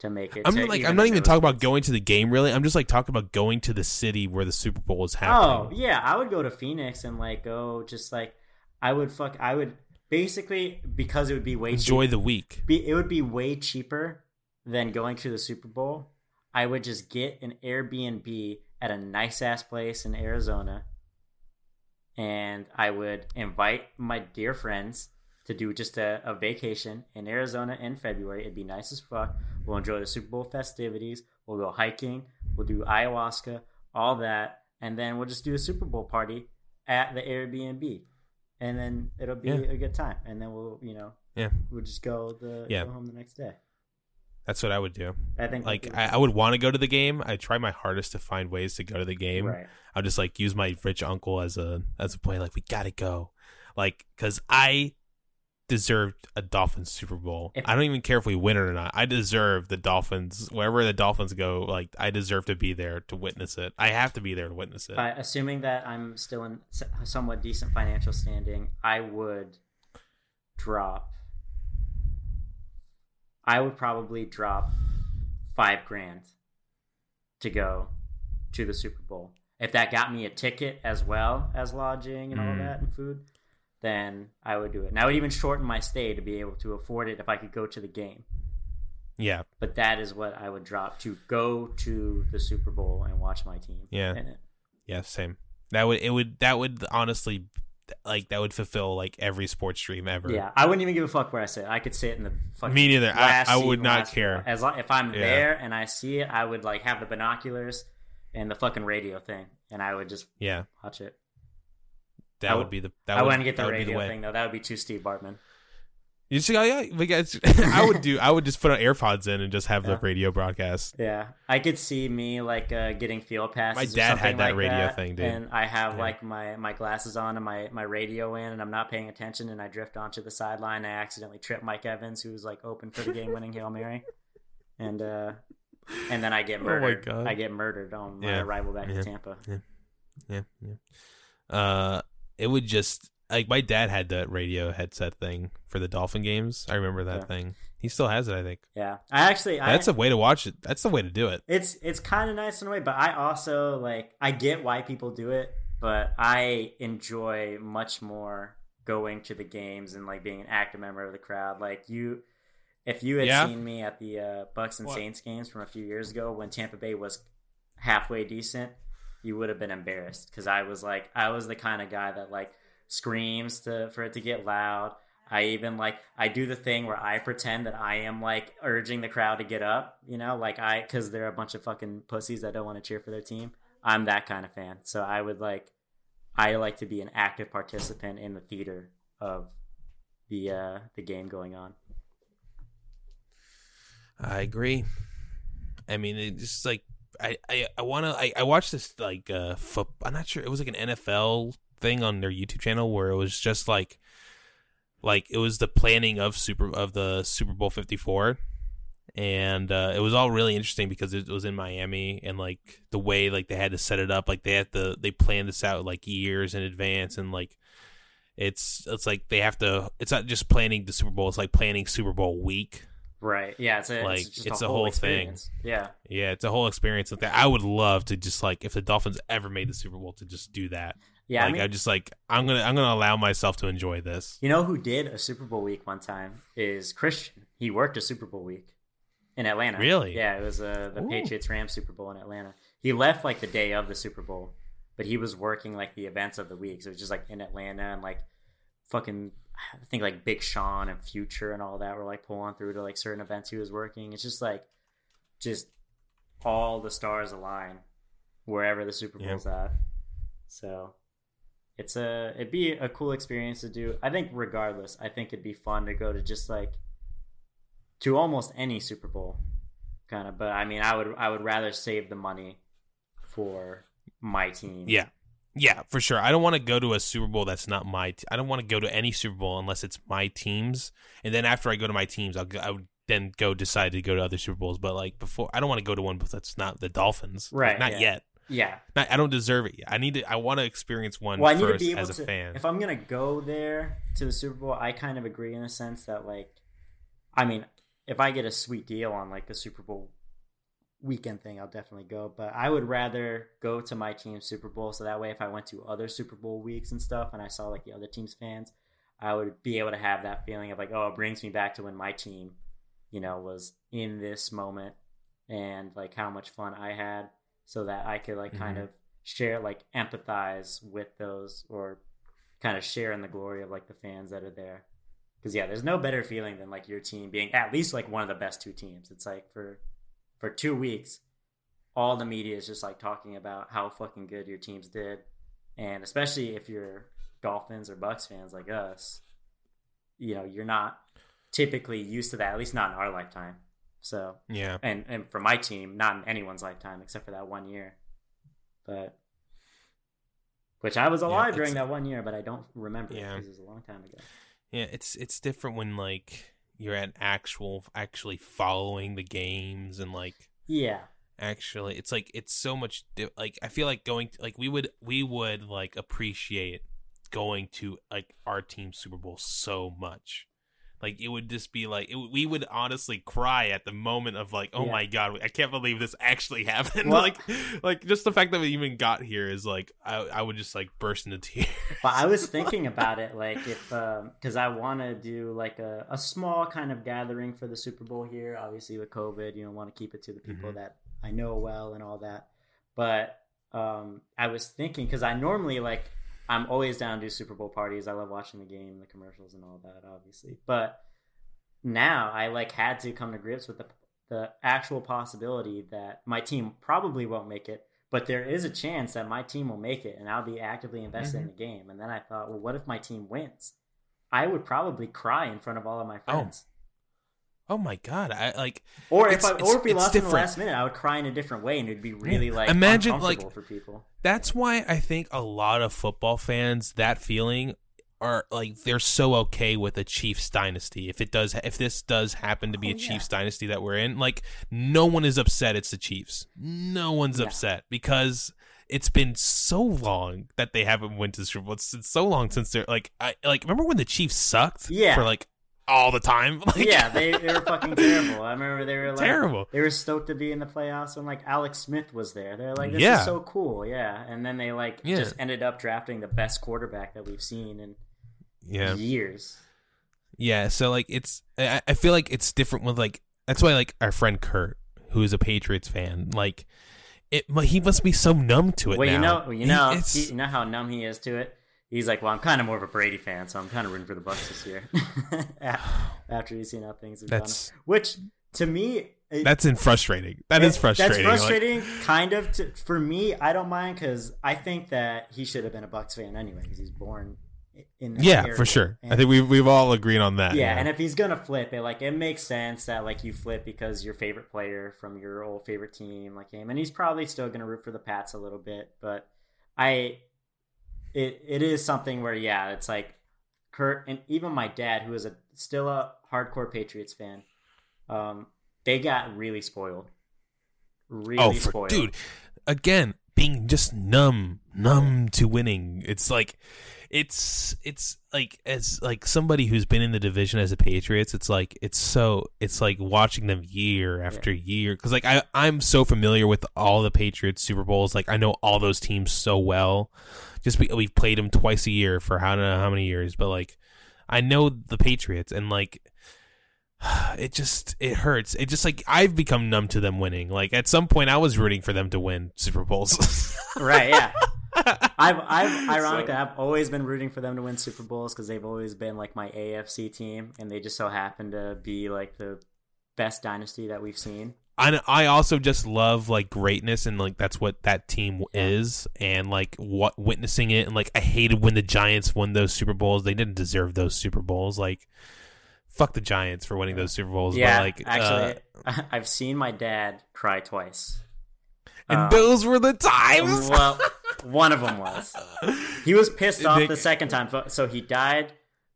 S2: to make it.
S1: I'm like
S2: even
S1: I'm not even talking about going to the game really. I'm just like talking about going to the city where the Super Bowl is
S2: oh,
S1: happening.
S2: Oh yeah, I would go to Phoenix and like go just like I would fuck. I would basically because it would be way
S1: Enjoy
S2: cheap,
S1: the week.
S2: be it would be way cheaper than going to the Super Bowl. I would just get an Airbnb at a nice ass place in Arizona, and I would invite my dear friends to do just a, a vacation in Arizona in February. It'd be nice as fuck. We'll enjoy the Super Bowl festivities. We'll go hiking. We'll do ayahuasca, all that, and then we'll just do a Super Bowl party at the Airbnb, and then it'll be
S1: Yeah.
S2: a good time. And then we'll, you know,
S1: Yeah.
S2: we'll just go the
S1: Yeah.
S2: go home the next day.
S1: That's what I would do.
S2: I think
S1: Like I, I would want to go to the game. I try my hardest to find ways to go to the game.
S2: right.
S1: I'll just like use my rich uncle as a as a point. Like we gotta go, like because I deserved a Dolphins Super Bowl.
S2: If-
S1: I don't even care if we win it or not. I deserve the Dolphins wherever the Dolphins go. Like I deserve to be there to witness it. I have to be there to witness it.
S2: Uh, assuming that I'm still in somewhat decent financial standing, I would drop. I would probably drop five grand to go to the Super Bowl. If that got me a ticket as well as lodging and all
S1: Mm.
S2: that and food, then I would do it. And I would even shorten my stay to be able to afford it if I could go to the game.
S1: yeah,
S2: But that is what I would drop to go to the Super Bowl and watch my team.
S1: Yeah. yeah, same. That would it would that would honestly like that would fulfill like every sports dream ever.
S2: Yeah, I wouldn't even give a fuck where I sit. I could sit in the fucking
S1: Me neither. I- I would not care.
S2: As long, if I'm
S1: Yeah.
S2: there and I see it, I would like have the binoculars and the fucking radio thing, and I would just
S1: yeah.
S2: watch it.
S1: That
S2: I
S1: would be the. That
S2: I
S1: would,
S2: wouldn't get the
S1: that would be
S2: radio
S1: way.
S2: thing though. That would be too Steve Bartman.
S1: You see, oh, yeah, we guys, *laughs* I would do. I would just put on AirPods in and just have the radio broadcast.
S2: Yeah, I could see me like uh, getting field passes.
S1: My
S2: or
S1: dad had that
S2: like
S1: radio
S2: that,
S1: thing, dude.
S2: and I have
S1: Yeah.
S2: like my my glasses on and my my radio in, and I'm not paying attention, and I drift onto the sideline. I accidentally trip Mike Evans, who was like open for the game winning hail mary, and uh, and then I get *laughs*
S1: Oh my
S2: murdered.
S1: God.
S2: I get murdered on my
S1: Yeah.
S2: arrival back
S1: Yeah.
S2: to Tampa.
S1: Yeah, yeah. Uh, it would just like my dad had that radio headset thing for the Dolphin games. I remember that
S2: Yeah.
S1: thing. He still has it, I think.
S2: Yeah, I actually I,
S1: That's a way to watch it. That's the way to do it.
S2: it's it's kind of nice in a way, but I also like I get why people do it, but I enjoy much more going to the games and like being an active member of the crowd. Like you, if you had
S1: Yeah.
S2: seen me at the uh, Bucks and
S1: What?
S2: Saints games from a few years ago when Tampa Bay was halfway decent, you would have been embarrassed because I was like, I was the kind of guy that like screams to for it to get loud. I even like I do the thing where I pretend that I am like urging the crowd to get up, you know, like I because they're a bunch of fucking pussies that don't want to cheer for their team. I'm that kind of fan, so I would like I like to be an active participant in the theater of the uh the game going on.
S1: I agree. I mean, it's just like I I, I want to. I, I watched this like uh. I'm not sure. It was like an NFL thing on their YouTube channel where it was just like like it was the planning of super of the Super Bowl 54 and uh, it was all really interesting because it was in Miami and like the way like they had to set it up like they had to they planned this out like years in advance and like it's it's like they have to it's not just planning the Super Bowl it's like planning Super Bowl week
S2: Right. Yeah. It's a,
S1: Like,
S2: it's, just
S1: it's
S2: a
S1: a
S2: whole,
S1: whole
S2: experience. Yeah.
S1: yeah it's a whole experience like that I would love to just like if the Dolphins ever made the Super Bowl to just do that
S2: Yeah.
S1: like
S2: I mean,
S1: I just like I'm gonna I'm gonna allow myself to enjoy this
S2: you know who did a Super Bowl week one time is Christian. He worked a Super Bowl week in Atlanta.
S1: Really?
S2: Yeah. It was uh, the
S1: Ooh.
S2: Patriots Rams Super Bowl in Atlanta. He left like the day of the Super Bowl, but he was working like the events of the week. So it was just like in Atlanta and like fucking. I think like Big Sean and Future and all that were like pulling through to like certain events he was working. It's just like, just all the stars align wherever the Super. Bowl's at. So it's a it'd be a cool experience to do. I think regardless, I think it'd be fun to go to just like to almost any Super Bowl kind of. But I mean, I would I would rather save the money for my team.
S1: Yeah. Yeah, for sure. I don't want to go to a Super Bowl that's not my. T- I don't want to go to any Super Bowl unless it's my teams. And then after I go to my teams, I'll go, I would then go decide to go to other Super Bowls. But like before, I don't want to go to one that's not the Dolphins. Like,
S2: Right,
S1: not
S2: yeah.
S1: yet.
S2: yeah.
S1: Not, I don't deserve it. I need to. I want to experience one
S2: Well, I need to be able
S1: as a
S2: to.
S1: fan.
S2: If I'm gonna go there to the Super Bowl, I kind of agree in a sense that like, I mean, if I get a sweet deal on like the Super Bowl weekend thing, I'll definitely go. But I would rather go to my team's Super Bowl, so that way, if I went to other Super Bowl weeks and stuff, and I saw like the other team's fans, I would be able to have that feeling of like, oh, it brings me back to when my team, you know, was in this moment, and like how much fun I had, so that I could like kind
S1: Mhm.
S2: of share, like empathize with those, or kind of share in the glory of like the fans that are there. Because yeah, there's no better feeling than like your team being at least like one of the best two teams. It's like for for two weeks, all the media is just like talking about how fucking good your teams did, and especially if you're Dolphins or Bucks fans like us, you know, you're not typically used to that. At least not in our lifetime. So,
S1: yeah.
S2: and and for my team, not in anyone's lifetime except for that one year, but. Which I was alive
S1: it's-
S2: during that one year, but I don't remember
S1: Yeah.
S2: because it was a long time ago.
S1: Yeah, it's it's different when like you're at actual actually following the games and like
S2: Yeah,
S1: actually it's like it's so much di- like i feel like going like we would we would like appreciate going to like our team super bowl so much like it would just be like it, we would honestly cry at the moment of like oh
S2: Yeah.
S1: my god i can't believe this actually *laughs* happened
S2: Well-
S1: like like just the fact that we even got here is like i, I would just like burst into *laughs* tears
S2: but I was *laughs* thinking about it, like if because I want to do like a, a small kind of gathering for the Super Bowl here. Obviously, with COVID, you know, want to keep it to the people
S1: Mhm.
S2: that I know well and all that. But um, I was thinking because I normally like I'm always down to do Super Bowl parties. I love watching the game, the commercials, and all that, obviously. But now I like had to come to grips with the the actual possibility that my team probably won't make it, but there is a chance that my team will make it, and I'll be actively invested in mm-hmm. the game. And then I thought, well, what if my team wins? I would probably cry in front of all of my oh, friends.
S1: oh Oh my god i like
S2: Or if I, or if we
S1: it's
S2: lost in the last minute, I would cry in a different way, and it'd be really like
S1: Imagine, like-
S2: uncomfortable for people.
S1: that's why I think a lot of football fans that feeling are like they're so okay with a Chiefs dynasty. If it does, if this does happen to be
S2: Oh,
S1: a
S2: yeah.
S1: Chiefs dynasty that we're in, like no one is upset. It's the Chiefs. No one's
S2: Yeah.
S1: upset because it's been so long that they haven't went to the Super Bowl. It's, it's so long since they're like, I like remember when the Chiefs sucked?
S2: Yeah.
S1: for like all the time. *laughs* Like,
S2: yeah, they, they were fucking terrible. I remember they were like
S1: terrible.
S2: They were stoked to be in the playoffs when like Alex Smith was there. They're like, this
S1: Yeah.
S2: is so cool, yeah. And then they like
S1: Yeah.
S2: just ended up drafting the best quarterback that we've seen in
S1: Yeah,
S2: years.
S1: Yeah, so like it's I, I feel like it's different with like that's why like our friend Kurt, who is a Patriots fan, like it he must be so numb to it.
S2: Well, you
S1: now.
S2: know, you know,
S1: he-
S2: you know how numb he is to it. He's like, well, I'm kind of more of a Brady fan, so I'm kind of rooting for the Bucks this year. *laughs* After he's seen how things have
S1: That's-
S2: gone, which to me, it,
S1: that's in frustrating. That is
S2: it-
S1: frustrating.
S2: That's
S1: Like,
S2: frustrating, kind of. To, for me, I don't mind because I think that he should have been a Bucks fan anyway because he's born in.
S1: Yeah,
S2: area.
S1: for sure. I think we've we've all agreed on that.
S2: yeah, and if he's gonna flip it, like it makes sense that like you flip because your favorite player from your old favorite team like him, and he's probably still gonna root for the Pats a little bit, but I, it it is something where yeah, it's like Kurt and even my dad, who is a still a hardcore Patriots fan, um, they got really spoiled, really
S1: oh, for,
S2: spoiled,
S1: dude, again, being just numb, numb to winning. It's like, it's it's like as like somebody who's been in the division as a Patriots. It's like it's so it's like watching them year after year because like I I'm so familiar with all the Patriots Super Bowls. Like I know all those teams so well. Just we we've played them twice a year for I don't know how many years, but like I know the Patriots and like *sighs* it just it hurts. It just like I've become numb to them winning. Like at some point I was rooting for them to win Super Bowls. *laughs*
S2: right? Yeah. I've, I've *laughs* ironically,
S1: So-
S2: I've always been rooting for them to win Super Bowls because they've always been like my AFC team, and they just so happen to be like the best dynasty that we've seen.
S1: I I also just love like greatness and like that's what that team is and like what witnessing it and like I hated when the Giants won those Super Bowls. They didn't deserve those Super Bowls. Like fuck the Giants for winning those Super Bowls.
S2: yeah,
S1: but, like
S2: actually,
S1: uh, *laughs*
S2: I've seen my dad cry twice.
S1: and
S2: uh,
S1: those were the times.
S2: Well, one of them was. He was pissed off
S1: They-
S2: the second time, so he died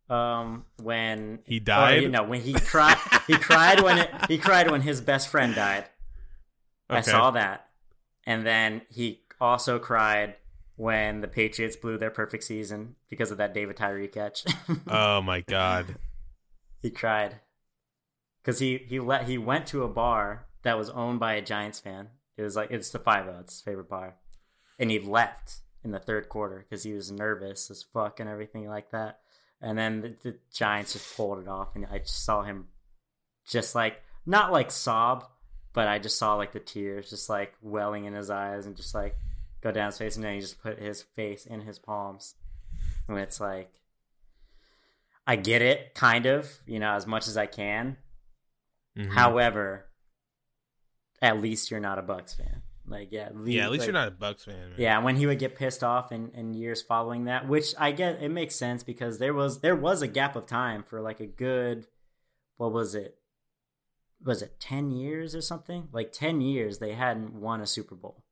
S2: um, when
S1: He
S2: or,
S1: died?
S2: you know, when he cried. he cried when it, he cried when his best friend died. I saw that, and then he also cried when the Patriots blew their perfect season because of that David Tyree catch. *laughs*
S1: Oh my god.
S2: he cried because he he let he went to a bar that was owned by a Giants fan. It was like it's the Five O, it's his favorite bar, and he left in the third quarter because he was nervous as fuck and everything like that. And then the, the Giants just pulled it off, and I just saw him just like not like sob, but I just saw like the tears just like welling in his eyes and just like go down his face, and then he just put his face in his palms, and it's like. I get it, kind of, you know, as much as I can.
S1: Mhm.
S2: However, at least you're not a Bucs fan. Like, yeah,
S1: yeah, at least
S2: like-
S1: you're not a Bucs fan. man.
S2: Yeah, when he would get pissed off in, in years following that, which I get, it makes sense because there was there was a gap of time for like a good, what was it? Was it ten years or something? Like ten years they hadn't won a Super Bowl,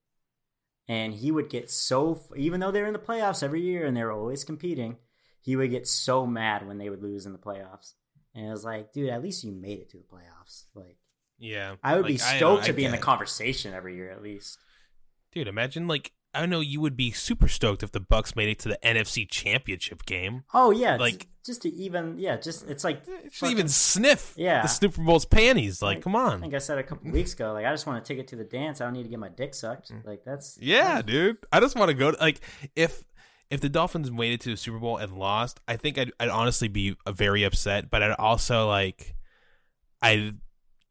S2: and he would get so even though they're in the playoffs every year and they're always competing, he would get so mad when they would lose in the playoffs. And it was like, dude, at least you made it to the playoffs. Like,
S1: Yeah.
S2: I would
S1: Like,
S2: be stoked to be in the conversation every year at least.
S1: Dude, imagine like I know you would be super stoked if the Bucs made it to the NFC Championship game.
S2: Oh yeah,
S1: Like-
S2: like just to even yeah, just it's like
S1: Just
S2: fucking-
S1: even sniff
S2: Yeah.
S1: the Super Bowl's panties. Like,
S2: Like,
S1: come
S2: I
S1: on.
S2: think I said a couple *laughs* weeks ago, like I just want a ticket to the dance. I don't need to get my dick sucked.
S1: Mm.
S2: Like that's
S1: Yeah, dude. I just want to go to like if if the Dolphins made it to the Super Bowl and lost, I think I'd, I'd honestly be uh, very upset. But I'd also like, I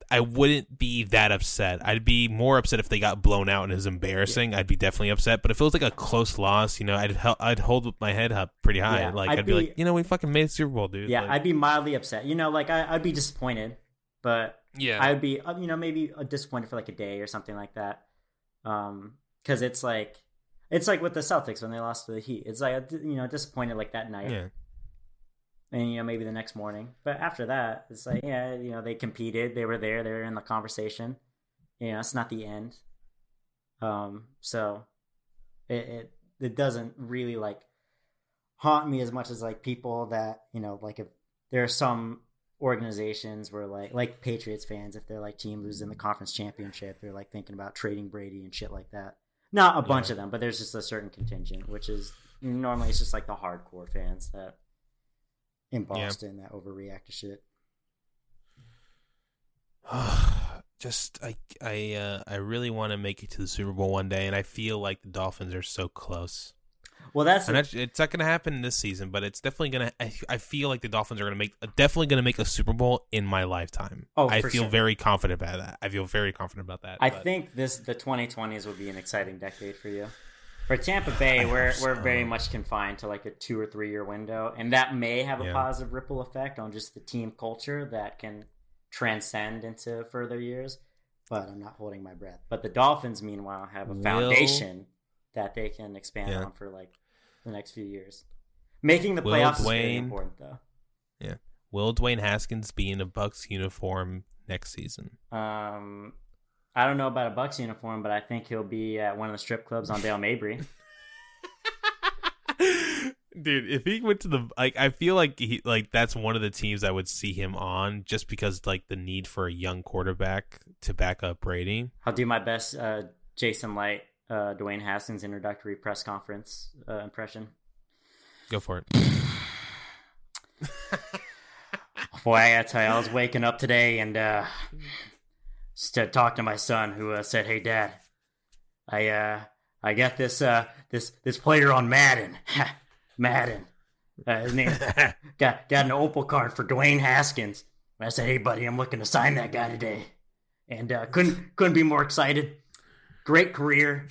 S1: I wouldn't be that upset. I'd be more upset if they got blown out and it was embarrassing. I'd be definitely upset. But if it was like a close loss, you know, I'd hel- I'd hold my head up pretty high.
S2: Yeah,
S1: like
S2: I'd
S1: I'd, be,
S2: be-
S1: like, you know, we fucking made the Super Bowl, dude.
S2: yeah.
S1: Like,
S2: I'd be mildly upset. You know, like I, I'd be disappointed, but
S1: yeah.
S2: I would be uh, you know maybe uh, disappointed for like a day or something like that. Um, because it's like it's like with the Celtics when they lost to the Heat. It's like you know disappointed like that night.
S1: yeah.
S2: And you know maybe the next morning. But after that it's like yeah you know they competed. They were there. They were in the conversation. You know it's not the end. Um so it it, it doesn't really like haunt me as much as like people that you know like if there are some organizations where like like patriots fans if they're like team loses in the conference championship they're like thinking about trading brady and shit like that. Not a bunch
S1: Yeah.
S2: of them but there's just a certain contingent which is normally it's just like the hardcore fans that in
S1: Yeah.
S2: Boston that overreact to shit. *sighs*
S1: just I I uh, I really want to make it to the Super Bowl one day, and I feel like the Dolphins are so close.
S2: Well, that's
S1: that's- it's not going to happen this season, but it's definitely going to. I, I feel like the Dolphins are going to make definitely going to make a Super Bowl in my lifetime.
S2: Oh,
S1: I feel
S2: sure.
S1: very confident about that. I feel very confident about that.
S2: I
S1: but-
S2: think this the 2020s will be an exciting decade for you. For Tampa Bay, we're we're very much confined to like a two or three year window, and that may have a
S1: Yeah.
S2: positive ripple effect on just the team culture that can transcend into further years. But I'm not holding my breath. But the Dolphins, meanwhile, have a
S1: Will-
S2: foundation that they can expand
S1: Yeah.
S2: on for like the next few years. Making the
S1: Will
S2: playoffs is very important, though. Yeah.
S1: Will Dwayne Haskins be in a Bucs uniform next season?
S2: Um, I don't know about a Bucs uniform, but I think he'll be at one of the strip clubs on Dale Mabry. *laughs*
S1: Dude, if he went to the like, I feel like he like that's one of the teams I would see him on, just because like the need for a young quarterback to back up Brady.
S2: I'll do my best, uh, Jason Licht, uh, Dwayne Haskins introductory press conference uh, impression.
S1: Go for it. *sighs*
S2: Boy, I gotta tell you, I was waking up today and uh, st- talked to my son, who uh, said, "Hey, Dad, I uh, I got this uh, this this player on Madden, *laughs* Madden. Uh, his name *laughs* got got an Opal card for Dwayne Haskins." And I said, "Hey, buddy, I'm looking to sign that guy today," and uh, couldn't couldn't be more excited. Great career,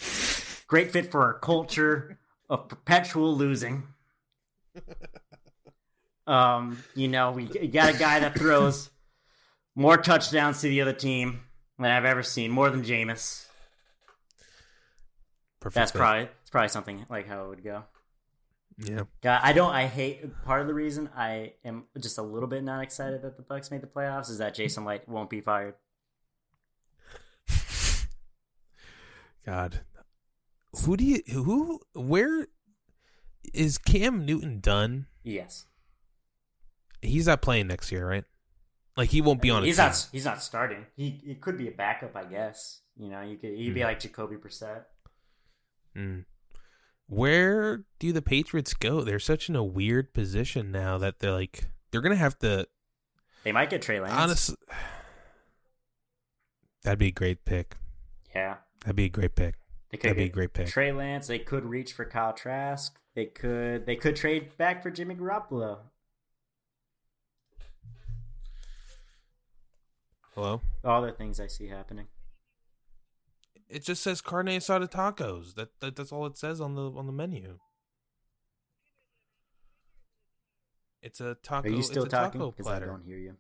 S2: great fit for our culture of perpetual losing. *laughs* Um, you know, we you got a guy that throws more touchdowns to the other team than I've ever seen, more than Jameis.
S1: Perfect.
S2: That's
S1: fit.
S2: probably it's probably something like how it would go.
S1: yeah.
S2: God, I don't. I hate part of the reason I am just a little bit not excited that the Bucs made the playoffs is that Jason Licht won't be fired.
S1: God, who do you who where is Cam Newton done?
S2: Yes,
S1: He's not playing next year, right? Like he won't be on. A
S2: he's
S1: team.
S2: not. He's not starting. He he could be a backup, I guess. You know, you could he'd be
S1: Mhm.
S2: like Jacoby Brissett.
S1: Mm. Where do the Patriots go? They're such in a weird position now that they're like they're gonna have to.
S2: They might get Trey Lance.
S1: Honestly, that'd be a great pick.
S2: yeah,
S1: That'd be a great pick.
S2: they could
S1: That'd be a great pick.
S2: Trey Lance. They could reach for Kyle Trask. They could. They could trade back for Jimmy Garoppolo.
S1: Hello.
S2: All the things I see happening.
S1: It just says carne asada tacos. That, that that's all it says on the on the menu. It's a taco.
S2: Are you still talking? Because I don't hear you.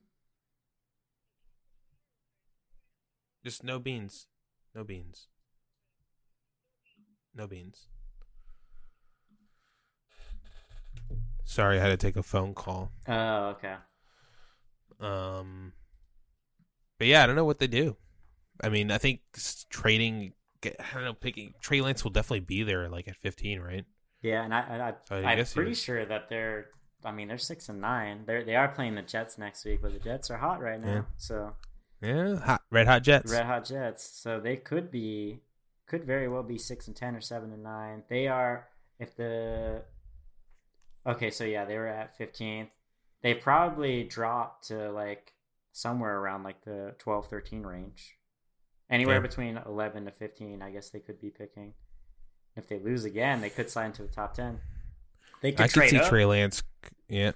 S1: Just no beans. No beans. No beans. Sorry, I had to take a phone call.
S2: Oh, okay.
S1: Um, but yeah, I don't know what they do. I mean, I think trading. I don't know. Picking Trey Lance will definitely be there, like at fifteen, right?
S2: Yeah, and I, I,
S1: I
S2: I I'm pretty sure that they're. I mean, they're six and nine. They're they are playing the Jets next week, but the Jets are hot right now.
S1: Yeah.
S2: So
S1: Yeah, hot, red hot Jets.
S2: red hot Jets. So they could be, could very well be six and ten or seven and nine. They are if the. Okay, so yeah, they were at fifteenth. They probably dropped to like somewhere around like the 12, 13 range. Anywhere
S1: Yeah.
S2: between eleven to fifteen, I guess they could be picking. If they lose again, they could slide into the top ten. They could
S1: I could see
S2: up.
S1: Trey Lance. Yeah,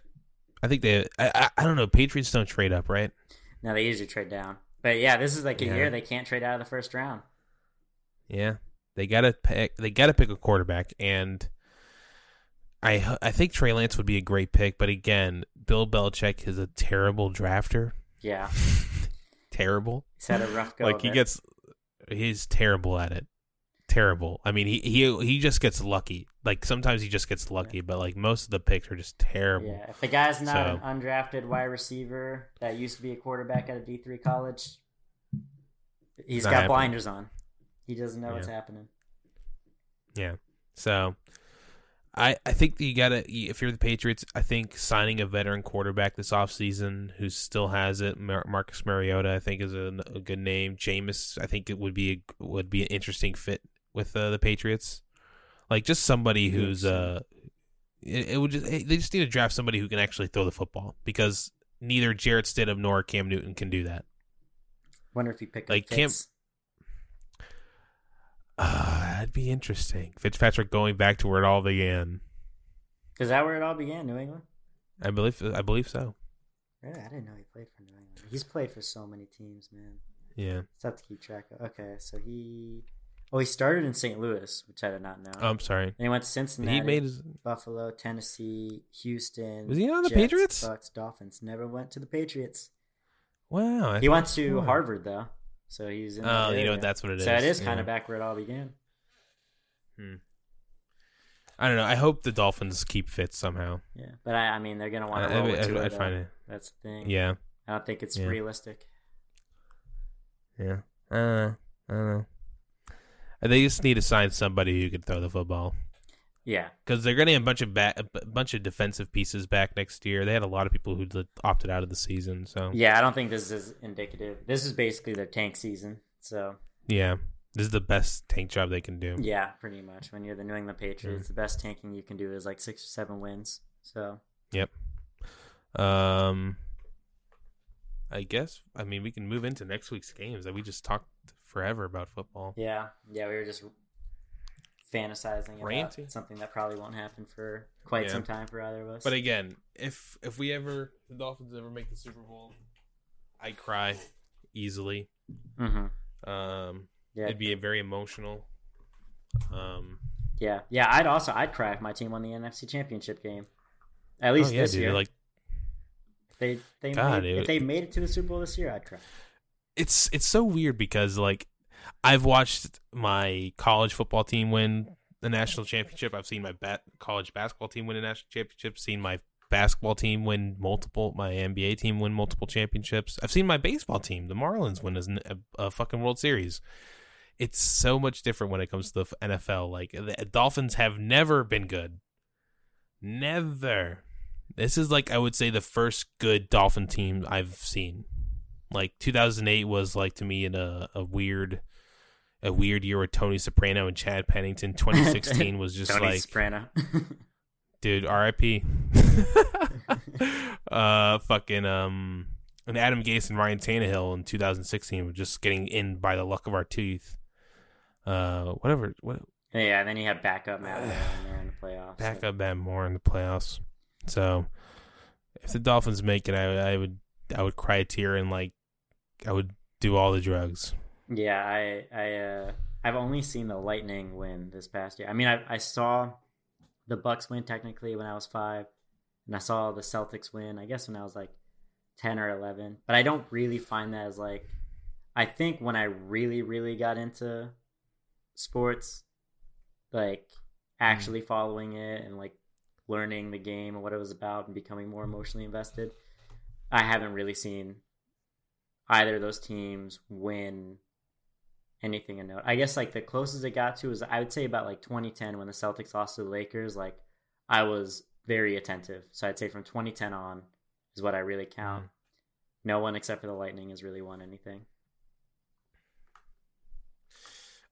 S1: I think they. I, I I don't know. Patriots don't trade up, right?
S2: No, they usually trade down. But yeah, this is like a
S1: Yeah.
S2: year they can't trade out of the first round.
S1: Yeah, they gotta pick. They gotta pick a quarterback, and I I think Trey Lance would be a great pick. But again, Bill Belichick is a terrible drafter.
S2: Yeah, *laughs*
S1: terrible.
S2: he's had a rough go.
S1: like he
S2: it.
S1: gets, he's terrible at it. Terrible. I mean, he he he just gets lucky. Like sometimes he just gets lucky, but like most of the picks are just terrible.
S2: Yeah, if the guy's not
S1: So-
S2: an undrafted wide receiver that used to be a quarterback at a D three college, he's
S1: Not
S2: got
S1: happening.
S2: blinders on. He doesn't know what's happening.
S1: Yeah. So I I think that you gotta if you're the Patriots, I think signing a veteran quarterback this offseason who still has it, Mar- Marcus Mariota, I think is a, a good name. Jameis, I think it would be a, would be an interesting fit with uh, the Patriots. Like just somebody who's uh it, it would just they just need to draft somebody who can actually throw the football because neither Jarrett Stidham nor Cam Newton can do that.
S2: Wonder if he picked
S1: Like, Cam-
S2: Fitz.
S1: Uh, that'd be interesting. Fitzpatrick going back to where it all began.
S2: Is that where it all began? New England.
S1: I believe. I believe so.
S2: Really, I didn't know he played for New England. He's played for so many teams, man.
S1: Yeah.
S2: It's tough to keep track of. Okay, so he. Oh, he started in St. Louis, which I did not know.
S1: I'm sorry.
S2: Then he went to Cincinnati,
S1: He made his.
S2: Buffalo, Tennessee, Houston.
S1: Was he on the
S2: Jets,
S1: Patriots?
S2: Bucks, Dolphins. Never went to the Patriots.
S1: Wow. I
S2: He went to. Harvard though, so he's in.
S1: Oh, you know what? That's what it is.
S2: So it is kind
S1: Yeah.
S2: of back where it all began. Hmm.
S1: I don't know. I hope the Dolphins keep fit somehow.
S2: Yeah, but I, I mean, they're gonna want
S1: I,
S2: to roll
S1: I, I, I
S2: though.
S1: find it.
S2: That's the thing.
S1: Yeah.
S2: I don't think it's
S1: Yeah.
S2: realistic.
S1: Yeah. Uh, I don't know. They just need to sign somebody who can throw the football
S2: Yeah,
S1: because they're getting a bunch of ba- a bunch of defensive pieces back next year. They had a lot of people who opted out of the season. So
S2: yeah. I don't think this is indicative. This is basically their tank season. So
S1: yeah, this is the best tank job they can do.
S2: yeah, pretty much. When you're the New England Patriots, the best tanking you can do is like six or seven wins. So yep.
S1: Um, I guess I mean we can move into next week's games. That we just talked forever about football.
S2: yeah, yeah, we were just fantasizing about
S1: Ranting.
S2: something that probably won't happen for quite
S1: Yeah.
S2: some time for either of us.
S1: But again, if if we ever the Dolphins ever make the Super Bowl, I cry easily.
S2: hmm
S1: Um,
S2: yeah,
S1: it'd be a very emotional. Um,
S2: Yeah, yeah. I'd also I'd cry if my team won the NFC Championship game. At least
S1: oh yeah,
S2: this
S1: dude,
S2: year.
S1: like
S2: they they
S1: God,
S2: made,
S1: it-
S2: if they made it to the Super Bowl this year, I'd cry.
S1: it's it's so weird because like I've watched my college football team win the national championship. I've seen my bat- college basketball team win a national championship. Seen my basketball team win multiple. My NBA team win multiple championships. I've seen my baseball team, the Marlins, win a, a fucking World Series. It's so much different when it comes to the NFL. Like the Dolphins have never been good. Never. This is like I would say the first good Dolphin team I've seen. Like 2008 was like to me in a, a weird a weird year with Tony Sparano and Chad Pennington. *laughs* 2016 was just
S2: Tony
S1: like
S2: Sparano. *laughs*
S1: dude, RIP. *laughs* uh fucking um and Adam Gase and Ryan Tannehill in 2016 were just getting in by the luck of our teeth. Uh whatever what
S2: yeah, and then you have backup Matt Moore in the playoffs.
S1: Backup Matt Moore in the playoffs. So if the Dolphins make it, I, I would I would cry a tear and like I would do all the drugs.
S2: Yeah, I I uh I've only seen the Lightning win this past year. I mean, I I saw the Bucs win technically when I was 5 and I saw the Celtics win I guess when I was like 10 or 11. But I don't really find that as like I think when I really really got into sports like actually following it and like learning the game and what it was about and becoming more emotionally invested, I haven't really seen either of those teams win anything in note. I guess like the closest it got to was I would say about like 2010 when the Celtics lost to the Lakers. Like I was very attentive, so I'd say from 2010 on is what I really count. No one except for the Lightning has really won anything.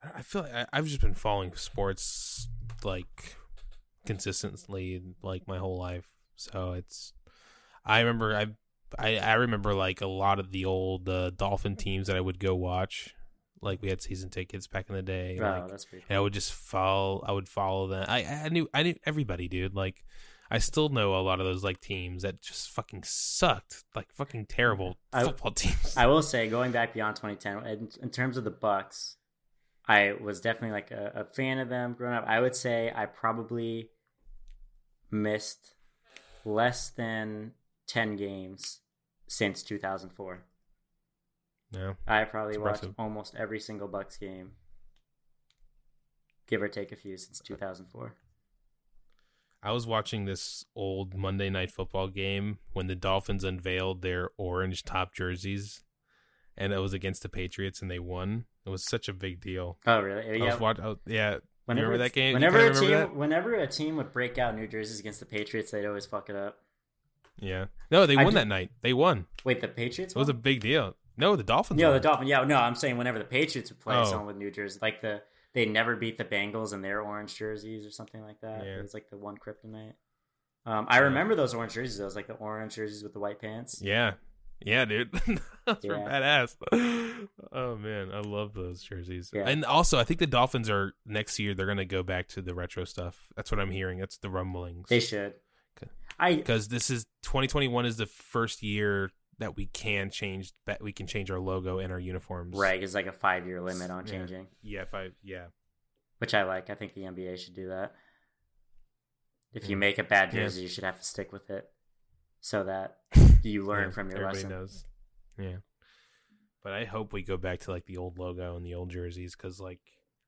S1: I feel like I've just been following sports like consistently like my whole life. So it's I remember I I, I remember like a lot of the old uh, Dolphin teams that I would go watch. Like we had season tickets back in the day.
S2: Oh,
S1: like,
S2: that's pretty.
S1: I would just follow. I would follow them. I I knew I knew everybody, dude. Like I still know a lot of those like teams that just fucking sucked, like fucking terrible
S2: I-
S1: football *laughs* teams.
S2: I will say, going back beyond 2010, in, in terms of the Bucs, I was definitely like a, a fan of them growing up. I would say I probably missed less than 10 games since 2004.
S1: No,
S2: I probably watched
S1: impressive.
S2: almost every single Bucs game, give or take a few since 2004.
S1: I was watching this old Monday Night Football game when the Dolphins unveiled their orange top jerseys, and it was against the Patriots, and they won. It was such a big deal.
S2: Oh, really?
S1: I
S2: Yeah.
S1: was watch- I was- yeah, oh,
S2: Whenever
S1: remember that game?
S2: Whenever a team,
S1: that?
S2: whenever a team would break out new jerseys against the Patriots, they'd always fuck it up.
S1: yeah. No, they
S2: I
S1: won that night. They won.
S2: Wait, the Patriots?
S1: It was a big deal. No, the Dolphins.
S2: Yeah,
S1: won.
S2: the Dolphins. Yeah, no, I'm saying whenever the Patriots would play
S1: Oh.
S2: someone with New Jersey, like the they never beat the Bengals in their orange jerseys or something like that.
S1: Yeah.
S2: It was like the one kryptonite. Um, I
S1: Yeah.
S2: remember those orange jerseys. Those like the orange jerseys with the white pants.
S1: Yeah, Yeah, dude. *laughs* Those
S2: Yeah.
S1: badass. *gasps* Oh man, I love those jerseys.
S2: Yeah.
S1: And also, I think the Dolphins are next year. They're gonna go back to the retro stuff. That's what I'm hearing. That's the rumblings.
S2: They should.
S1: Okay.
S2: I
S1: because this is 2021 is the first year that we can change that we can change our logo and our uniforms.
S2: right is like a five year limit on changing,
S1: Yeah. If I yeah.
S2: which I like. I think the NBA should do that. If you make a bad
S1: Yeah.
S2: jersey, you should have to stick with it, so that *laughs* you learn
S1: Yeah,
S2: from your
S1: everybody
S2: lesson.
S1: knows. Yeah. But I hope we go back to like the old logo and the old jerseys because like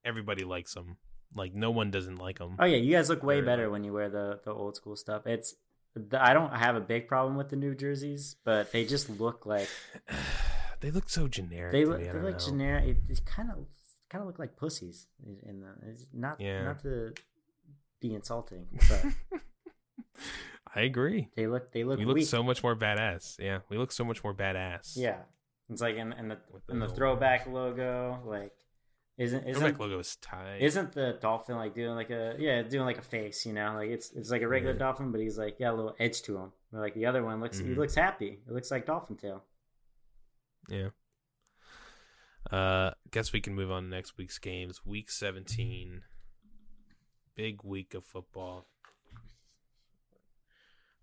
S1: everybody likes them. Like no one doesn't like them.
S2: Oh yeah, you guys look way better when you wear the the old school stuff. It's the, I don't have a big problem with the new jerseys, but they just look like *sighs*
S1: they look so generic.
S2: they look
S1: me,
S2: they look
S1: know.
S2: generic. It, it kind of kind of look like pussies in the it's not
S1: Yeah.
S2: not to be insulting, *laughs* but
S1: I agree.
S2: they look they look
S1: We look
S2: weak.
S1: so much more badass. Yeah, we look so much more badass.
S2: yeah. It's like in, in the
S1: the
S2: in the
S1: little
S2: throwback logo, like isn't isn't
S1: Throwback logo is tight.
S2: isn't the dolphin like doing like a yeah doing like a face you know like it's it's like a regular
S1: Yeah.
S2: dolphin but he's like got a little edge to him Where, like the other one looks he
S1: Mhm.
S2: looks happy it looks like dolphin tail
S1: Yeah. Uh, guess we can move on to next week's games. Week 17. Big week of football.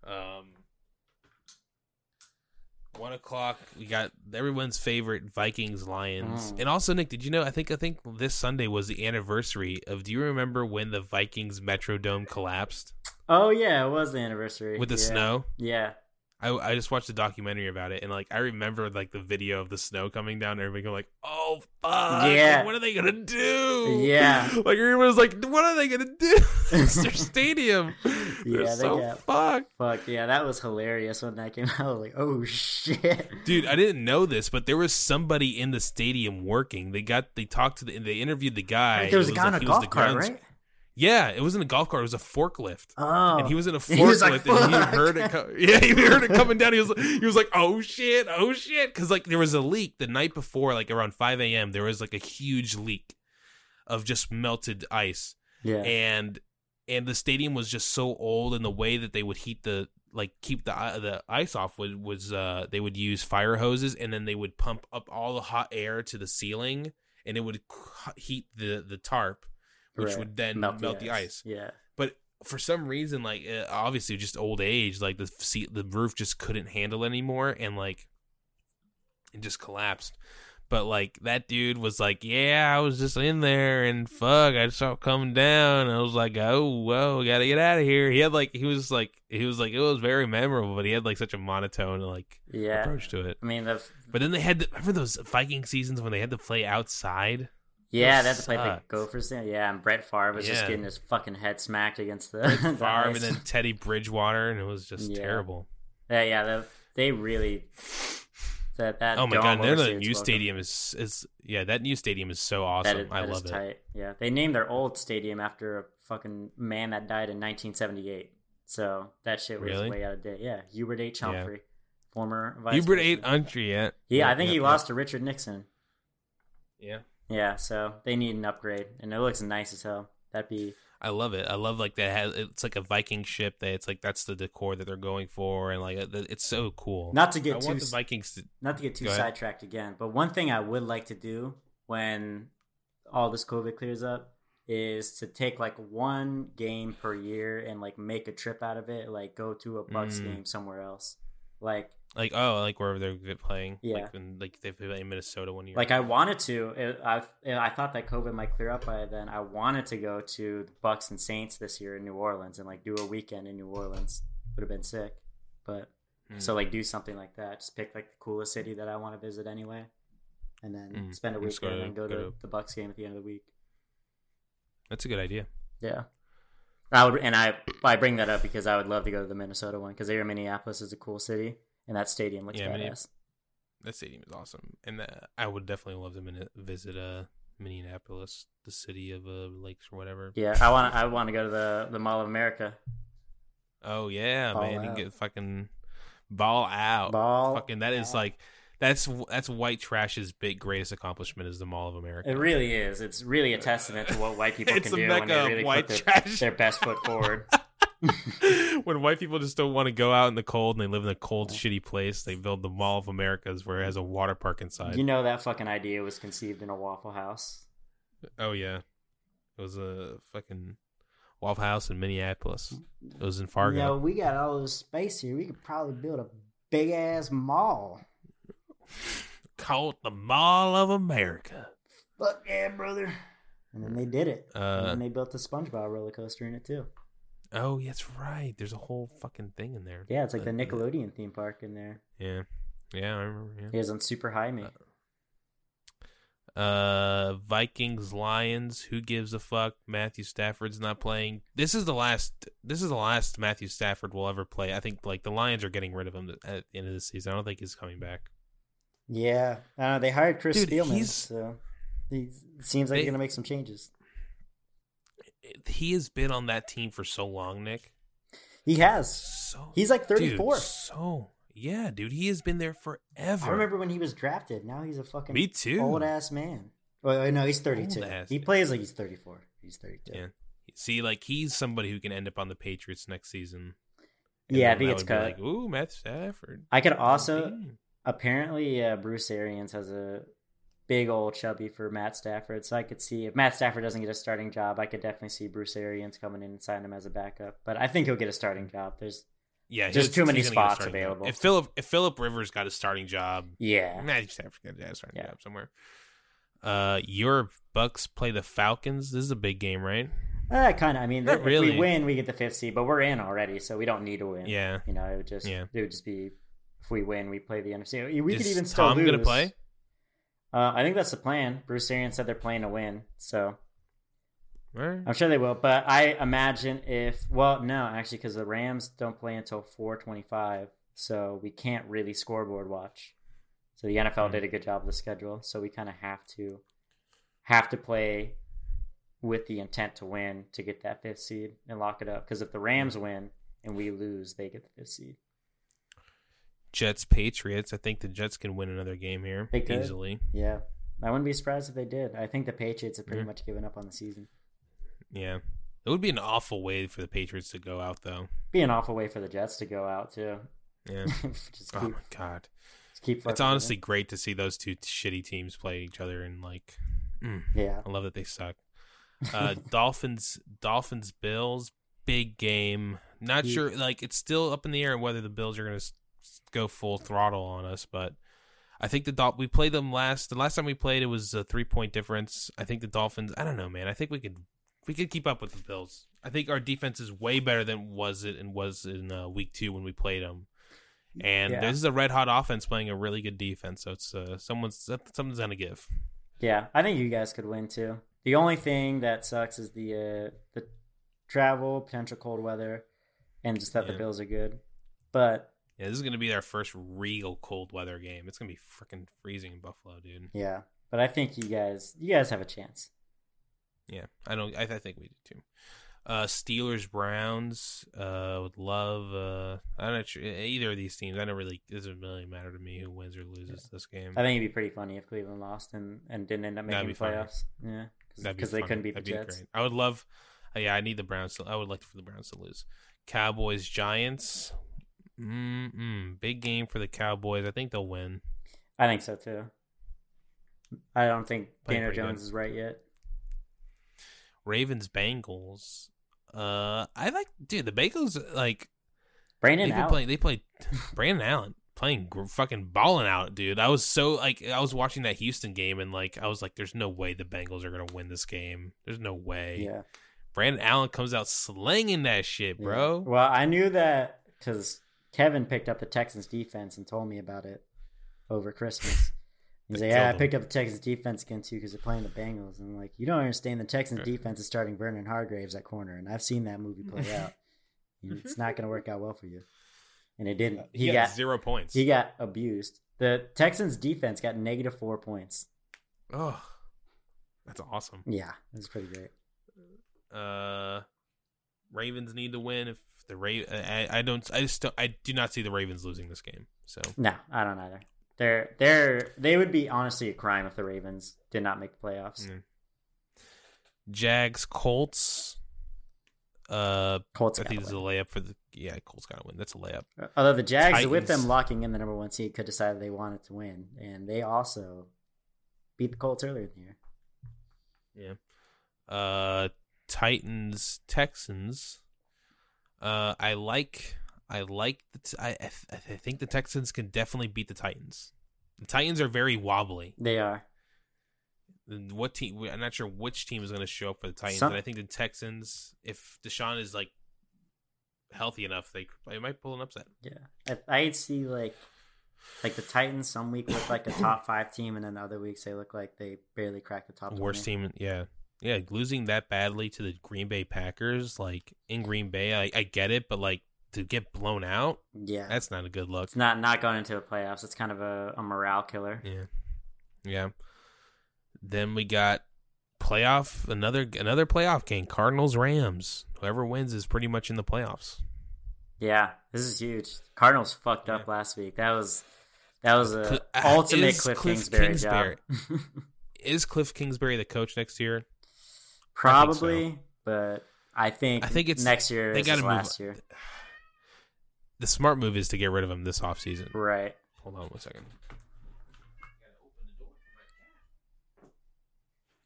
S1: Um, one o'clock. We got everyone's favorite Vikings Lions,
S2: Mm.
S1: and also Nick. Did you know? I think I think this Sunday was the anniversary of. Do you remember when the Vikings Metrodome collapsed
S2: oh yeah it was the anniversary
S1: with the
S2: Yeah.
S1: snow?
S2: yeah
S1: I, I just watched a documentary about it and like I remember like the video of the snow coming down and everybody going like, Oh fuck
S2: Yeah.
S1: what are they gonna do?
S2: Yeah. *laughs*
S1: Like everyone was like, What are they gonna do? *laughs* it's their *laughs* stadium. They're
S2: Yeah, they
S1: so
S2: got-
S1: fucked.
S2: fuck yeah that was hilarious when that came out I was like oh shit
S1: Dude, I didn't know this, but there was somebody in the stadium working. They got they talked to the they interviewed the guy.
S2: Like, there was
S1: It
S2: a guy on a golf cart right
S1: Yeah, it wasn't a golf cart, it was a forklift.
S2: oh
S1: and he was in a *laughs*
S2: He like,
S1: forklift, and he heard it. Co- *laughs* yeah, he heard it coming down. He was he was like, "Oh shit, oh shit," because like there was a leak the night before, like around five a.m. There was like a huge leak of just melted ice,
S2: yeah
S1: and and the stadium was just so old, and the way that they would heat the like keep the the ice off was was uh they would use fire hoses, and then they would pump up all the hot air to the ceiling, and it would heat the the tarp, which would then melt, the ice.
S2: yeah.
S1: But for some reason like uh, obviously just old age like the seat the roof just couldn't handle anymore and like it just collapsed. But like that dude was like yeah i was just in there and fuck i saw it coming down. I was like oh whoa gotta get out of here. He had like he was like he was like it was very memorable but he had like such a monotone like
S2: yeah.
S1: approach to it.
S2: I mean the
S1: but then they had to, remember those viking seasons when they had to play outside
S2: yeah had to play the. Gophers yeah and Brett Favre was just getting his fucking head smacked against the, *laughs*
S1: Favre
S2: the
S1: and then Teddy Bridgewater, and it was just
S2: Yeah.
S1: terrible.
S2: Yeah, yeah, the, they really that that.
S1: Oh my god, their
S2: overseas
S1: new
S2: welcome,
S1: stadium is is yeah, that new stadium is so
S2: That
S1: awesome.
S2: is,
S1: I love it.
S2: tight. Yeah, they named their old stadium after a fucking man that died in 1978. So that shit was
S1: Really?
S2: way out of date. Yeah, Hubert H.
S1: Yeah.
S2: Humphrey, former vice.
S1: Hubert
S2: president.
S1: Untry yet?
S2: Yeah, I think he lost to Richard Nixon.
S1: Yeah,
S2: Yeah, so they need an upgrade, and it looks nice as hell. That'd be
S1: I love it. I love like that. Has it's like a Viking ship that it's like that's the decor that they're going for, and like it's so cool.
S2: not to
S1: I
S2: get too
S1: want the Vikings to.
S2: not to get too sidetracked again, but one thing I would like to do when all this COVID clears up is to take like one game per year and like make a trip out of it, like go to a Bucs
S1: Mm.
S2: game somewhere else. Like
S1: Like oh, like wherever they're playing.
S2: Yeah.
S1: Like when like they play in Minnesota one year.
S2: like I wanted to it, I I thought that COVID might clear up by then. I wanted to go to the Bucs and Saints this year in New Orleans and like do a weekend in New Orleans. Would have been sick. But
S1: Hmm.
S2: So like do something like that. Just pick like the coolest city that I want to visit anyway, and then
S1: Mm,
S2: spend a weekend and go,
S1: go
S2: to,
S1: to-
S2: the Bucs game at the end of the week.
S1: that's a good idea.
S2: Yeah, I would, and I I bring that up because I would love to go to the Minnesota one because there Minneapolis is a cool city and that stadium looks
S1: Yeah,
S2: badass.
S1: Minne- That stadium is awesome, and uh, I would definitely love to min- visit uh Minneapolis, the city of uh, lakes or whatever.
S2: Yeah, I want I want to go to the the Mall of America.
S1: Oh yeah,
S2: Ball
S1: man, you
S2: out.
S1: get fucking ball out.
S2: Ball
S1: fucking that is
S2: out.
S1: like that's that's white trash's big greatest accomplishment is the Mall of America.
S2: It really is. It's really a testament to what white people *laughs* can do when
S1: mecca
S2: they
S1: of
S2: really
S1: white
S2: put their,
S1: trash.
S2: their best foot forward. *laughs* *laughs*
S1: when white people just don't want to go out in the cold and they live in a cold, shitty place, they build the Mall of Americas where it has a water park inside.
S2: You know that fucking idea was conceived in a Waffle House.
S1: Oh yeah, it was a fucking Waffle House in Minneapolis. It was in Fargo.
S2: You know, we got all this space here. We could probably build a big ass mall. *laughs*
S1: Called the Mall of America.
S2: Fuck yeah, brother. And then they did it. and
S1: Uh,
S2: then they built the SpongeBob roller coaster in it too.
S1: Oh, that's right. There's a whole fucking thing in there.
S2: Yeah, it's like the
S1: Uh,
S2: Nickelodeon theme park in there.
S1: Yeah, yeah, I remember. Yeah.
S2: He was on Super High Me.
S1: Uh, Vikings, Lions. Who gives a fuck? Matthew Stafford's not playing. This is the last. This is the last Matthew Stafford will ever play. I think like the Lions are getting rid of him at the end of the season. I don't think he's coming back.
S2: Yeah, uh, they hired Chris
S1: Dude,
S2: Spielman,
S1: he's-
S2: so he seems like
S1: They-
S2: gonna make some changes.
S1: He has been on that team for so long, Nick.
S2: He has.
S1: So
S2: He's like
S1: dude,
S2: 34.
S1: so yeah, dude, he has been there forever.
S2: I remember when he was drafted. Now he's a fucking
S1: Me too.
S2: old ass man. Well, no, he's 32.
S1: Old-ass
S2: He plays like he's 34. He's 32.
S1: Yeah. See, like he's somebody who can end up on the Patriots next season.
S2: Yeah, if
S1: then
S2: he gets
S1: would be
S2: cut.
S1: like, ooh, Matt Stafford.
S2: I could also apparently uh, Bruce Arians has a big old chubby for Matt Stafford, so I could see if Matt Stafford doesn't get a starting job, I could definitely see Bruce Arians coming in and signing him as a backup. But I think he'll get a starting job. There's
S1: Yeah,
S2: There's too many
S1: he's gonna get a
S2: spots
S1: starting job.
S2: available.
S1: If Philip if Philip Rivers got a starting job,
S2: yeah,
S1: Matthew Stafford got a starting
S2: Yeah.
S1: job somewhere. Uh, your Bucs play the Falcons. This is a big game, right?
S2: uh, kind of. I mean,
S1: Not
S2: if
S1: really.
S2: we win, we get the fifth seed, but we're in already, so we don't need to win.
S1: Yeah.
S2: you know, it would just
S1: Yeah.
S2: it would just be if we win, we play the NFC. We could even still
S1: Tom
S2: lose.
S1: gonna play?
S2: Uh, I think that's the plan. Bruce Arians said they're playing to win, so
S1: right.
S2: I'm sure they will. But I imagine if well, no, actually, because the Rams don't play until 4:25, so we can't really scoreboard watch. So the NFL
S1: Hmm.
S2: did a good job of the schedule, so we kind of have to have to play with the intent to win to get that fifth seed and lock it up. Because if the Rams win and we lose, they get the fifth seed.
S1: Jets Patriots. I think the Jets can win another game here
S2: They could.
S1: easily.
S2: Yeah, I wouldn't be surprised if they did. I think the Patriots have pretty
S1: Yeah.
S2: much given up on the season.
S1: Yeah, it would be an awful way for the Patriots to go out, though.
S2: Be an awful way for the Jets to go out too.
S1: Yeah. *laughs*
S2: just
S1: oh
S2: keep,
S1: my god,
S2: just keep.
S1: it's honestly great to see those two shitty teams play each other and like. mm,
S2: yeah.
S1: I love that they suck. Uh, *laughs* Dolphins, Dolphins, Bills, big game. Not
S2: Yeah.
S1: sure, like it's still up in the air whether the Bills are going to go full throttle on us, but I think the Dol- we played them last. The last time we played, it was a three point difference. I think the Dolphins. I don't know, man. I think we could we could keep up with the Bills. I think our defense is way better than was it and was in uh, week two when we played them. And
S2: Yeah.
S1: this is a red hot offense playing a really good defense, so it's uh, someone's something's gonna give.
S2: Yeah, I think you guys could win too. The only thing that sucks is the uh, the travel, potential cold weather, and just that the Bills are good. But
S1: Yeah, this is gonna be our first real cold weather game. It's gonna be freaking freezing in Buffalo, dude.
S2: yeah, but I think you guys you guys have a chance.
S1: Yeah, I don't. I, I think we do too. Uh, Steelers Browns. Uh, would love. Uh, I'm not sure either of these teams. I don't really. It doesn't really matter to me who wins or loses this game.
S2: I think it'd be pretty funny if Cleveland lost and, and didn't end up making
S1: be funny.
S2: playoffs. Yeah,
S1: be
S2: because they couldn't beat the
S1: be
S2: Jets.
S1: great. I would love. Uh, yeah, I need the Browns. To, I would like for the Browns to lose. Cowboys Giants. Mm-mm. Big game for the Cowboys. I think they'll win.
S2: I think so too. I don't think
S1: Playing
S2: Daniel Jones
S1: good.
S2: is right yet.
S1: Ravens Bengals. Uh, I like, dude. The Bengals like
S2: Brandon Allen.
S1: playing. They played *laughs* Brandon Allen playing gr- fucking balling out, dude. I was so like I was watching that Houston game and like I was like, "There's no way the Bengals are gonna win this game. There's no way."
S2: yeah,
S1: Brandon Allen comes out slinging that shit, bro.
S2: Yeah. Well, I knew that because Kevin picked up the Texans defense and told me about it over Christmas. He's like, "Yeah, I picked up the Texans defense against you because they're playing the Bengals." And I'm like, "You don't understand. The Texans defense is starting Vernon Hargreaves at corner, and I've seen that movie play out. *laughs* it's not going to work out well for you." And it didn't. He,
S1: He,
S2: got
S1: got zero points.
S2: he got abused. The Texans defense got negative four points.
S1: oh, that's awesome.
S2: Yeah, that's pretty great.
S1: Uh, Ravens need to win. If the Ra- I, I don't, I just don't, I do not see the Ravens losing this game. So
S2: No, I don't either. They're they're they would be honestly a crime if the Ravens did not make the playoffs.
S1: Mm. Jags Colts. Uh,
S2: Colts.
S1: I think this is a layup for the yeah. Colts got to win. That's a layup.
S2: Although the Jags, with them locking in the number one seed, could decide they wanted to win, and they also beat the Colts earlier in the year.
S1: Yeah. Uh, Titans Texans. Uh, I like I like the t- I I, th- I think the Texans can definitely beat the Titans. The Titans are very wobbly.
S2: They are.
S1: What team? I'm not sure which team is going to show up for the Titans,
S2: Some-
S1: but I think the Texans, if Deshaun is like healthy enough, they they might pull an upset.
S2: Yeah, I, I'd see like like the Titans some week look like a top *coughs* five team, and then the other weeks they look like they barely crack the top.
S1: Worst
S2: 20.
S1: team, yeah, yeah. Losing that badly to the Green Bay Packers, like in Green Bay, I, I get it, but like to get blown out,
S2: Yeah,
S1: that's not a good look.
S2: it's not not going into the playoffs. It's kind of a, a morale killer.
S1: Yeah, yeah. Then we got playoff another another playoff game. Cardinals Rams. Whoever wins is pretty much in the playoffs.
S2: Yeah, this is huge. Cardinals fucked up
S1: Yeah.
S2: last week. That was that was a
S1: Cl- uh,
S2: ultimate Cliff,
S1: Cliff
S2: Kingsbury,
S1: Kingsbury-
S2: job. *laughs*
S1: Is Cliff Kingsbury the coach next year?
S2: Probably, but I think
S1: I think it's-
S2: next year
S1: they gotta
S2: his
S1: move
S2: last year.
S1: The smart move is to get rid of him this offseason.
S2: Right.
S1: Hold on one second.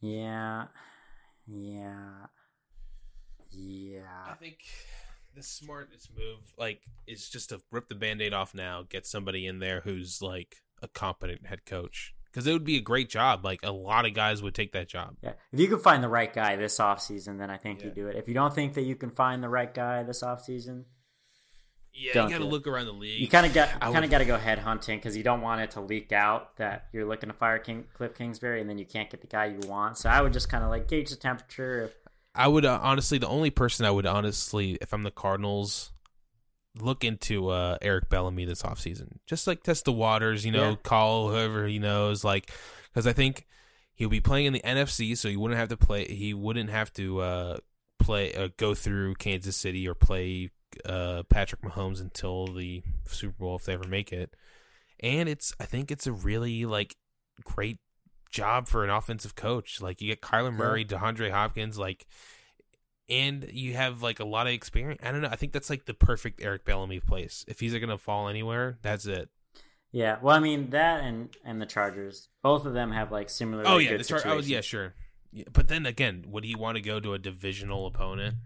S2: Yeah. Yeah. Yeah.
S1: I think the smartest move, like, is just to rip the band-aid off now, get somebody in there who's like a competent head coach. Because it would be a great job. Like a lot of guys would take that job.
S2: Yeah. If you could find the right guy this offseason, then I think you do it. If you don't think that you can find the right guy this offseason,
S1: Yeah,
S2: Don't
S1: you got to look around the league.
S2: you kind of got kind of got to go head hunting because you don't want it to leak out that you're looking to fire King, Cliff Kingsbury and then you can't get the guy you want. So I would just kind of like gauge the temperature.
S1: I would uh, honestly, the only person I would honestly, if I'm the Cardinals, look into uh, Eric Bieniemy this offseason. Just like test the waters, you know,
S2: Yeah.
S1: call whoever he knows. Like, because I think he'll be playing in the NFC, so he wouldn't have to play. He wouldn't have to uh, play, uh, go through Kansas City or play uh, Patrick Mahomes until the Super Bowl if they ever make it. And it's, I think it's a really like great job for an offensive coach. Like you get Kyler Murray, DeAndre Hopkins, like, and you have like a lot of experience. I don't know. I think that's like the perfect Eric Bieniemy place. If he's gonna fall anywhere, that's it.
S2: yeah, well, I mean that and and the Chargers, both of them have like similar.
S1: oh
S2: like,
S1: yeah, the Char- oh yeah, sure. Yeah, but then again, would he want to go to a divisional opponent?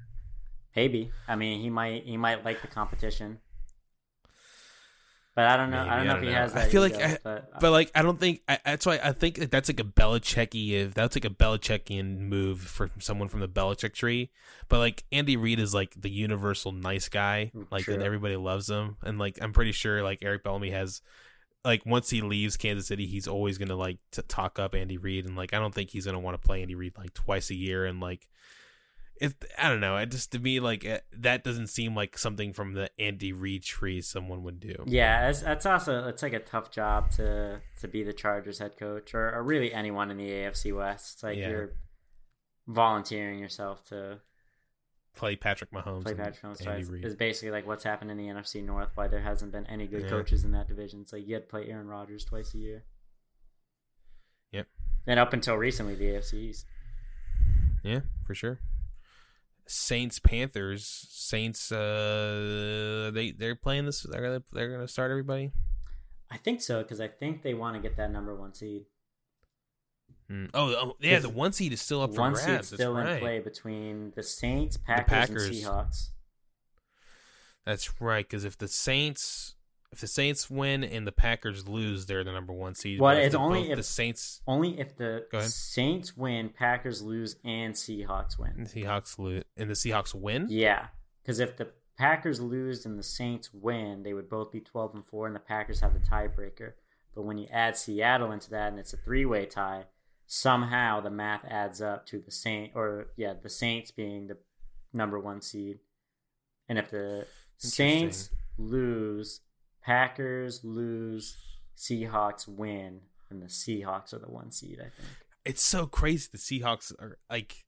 S2: Maybe. I mean, he might he might like the competition. But I don't know.
S1: Maybe,
S2: I don't
S1: I
S2: know
S1: don't
S2: if he
S1: know.
S2: has
S1: I
S2: that.
S1: feel like I-
S2: but, uh,
S1: But like, I don't think I, that's why I think that that's like a Belichicki. If that's like a Belichickian move for someone from the Belichick tree. But like Andy Reid is like the universal nice guy, mm, like
S2: True.
S1: and everybody loves him. And like I'm pretty sure like Eric Bieniemy has. Like once he leaves Kansas City, he's always gonna like to talk up Andy Reid, and like I don't think he's gonna want to play Andy Reid like twice a year, and like it. I don't know. It just to me like eh, that doesn't seem like something from the Andy Reid tree someone would do.
S2: yeah, that's, that's also it's like a tough job to to be the Chargers head coach or, or really anyone in the AFC West. It's like
S1: Yeah.
S2: you're volunteering yourself to
S1: Play Patrick Mahomes,
S2: play Patrick Mahomes
S1: Andy. Reid.
S2: Is basically like what's happened in the NFC North. Why there hasn't been any good
S1: Yeah.
S2: coaches in that division. It's like you had to play Aaron Rodgers twice a year.
S1: Yep.
S2: And up until recently, the AFC East.
S1: Yeah, for sure. Saints Panthers. Saints uh they they're playing this they're gonna they're gonna start everybody.
S2: I think so because I think they want to get that number one seed.
S1: Hmm. Oh, oh yeah, the one seed is still up for
S2: one
S1: grabs. That's
S2: still
S1: right.
S2: in play between the Saints, Packers,
S1: Packers.
S2: and Seahawks.
S1: That's right, because if the Saints if the Saints win and the Packers lose, they're the number one seed.
S2: Well,
S1: But
S2: it's only if-
S1: the Saints
S2: Only if the Saints win, Packers lose, and Seahawks win.
S1: and Seahawks lose and the Seahawks win.
S2: Yeah, because if the Packers lose and the Saints win, they would both be twelve and four, and the Packers have the tiebreaker. But when you add Seattle into that, and it's a three-way tie, somehow the math adds up to the Saint, or yeah, the Saints being the number one seed. And if the Saints lose, Packers lose, Seahawks win, and the Seahawks are the one seed. I think.
S1: It's so crazy. The Seahawks are like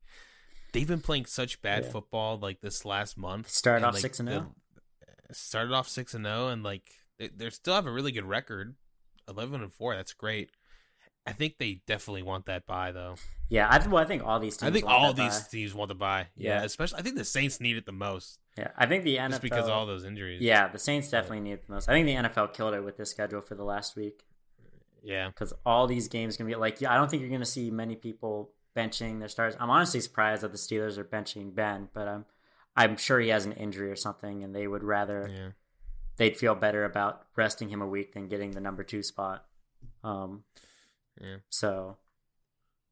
S1: they've been playing such bad
S2: Yeah.
S1: football like this last month.
S2: Started off
S1: like,
S2: 6 and 0.
S1: Started off six and zero, and like they, they still have a really good record, eleven and four. That's great. I think they definitely want that buy though.
S2: Yeah, I, well, I think all these teams.
S1: I think
S2: want
S1: all these
S2: bye.
S1: teams want to buy. Yeah,
S2: Yeah.
S1: especially I think the Saints need it the most,
S2: Yeah, I think the NFL.
S1: just because of all those injuries.
S2: Yeah, the Saints definitely need it the most. I think the NFL killed it with this schedule for the last week
S1: yeah.
S2: because all these games gonna be like. Yeah, I don't think you're gonna see many people benching their stars. I'm honestly surprised that the Steelers are benching Ben, but I'm I'm sure he has an injury or something, and they would rather
S1: yeah.
S2: they'd feel better about resting him a week than getting the number two spot. Um,
S1: Yeah.
S2: so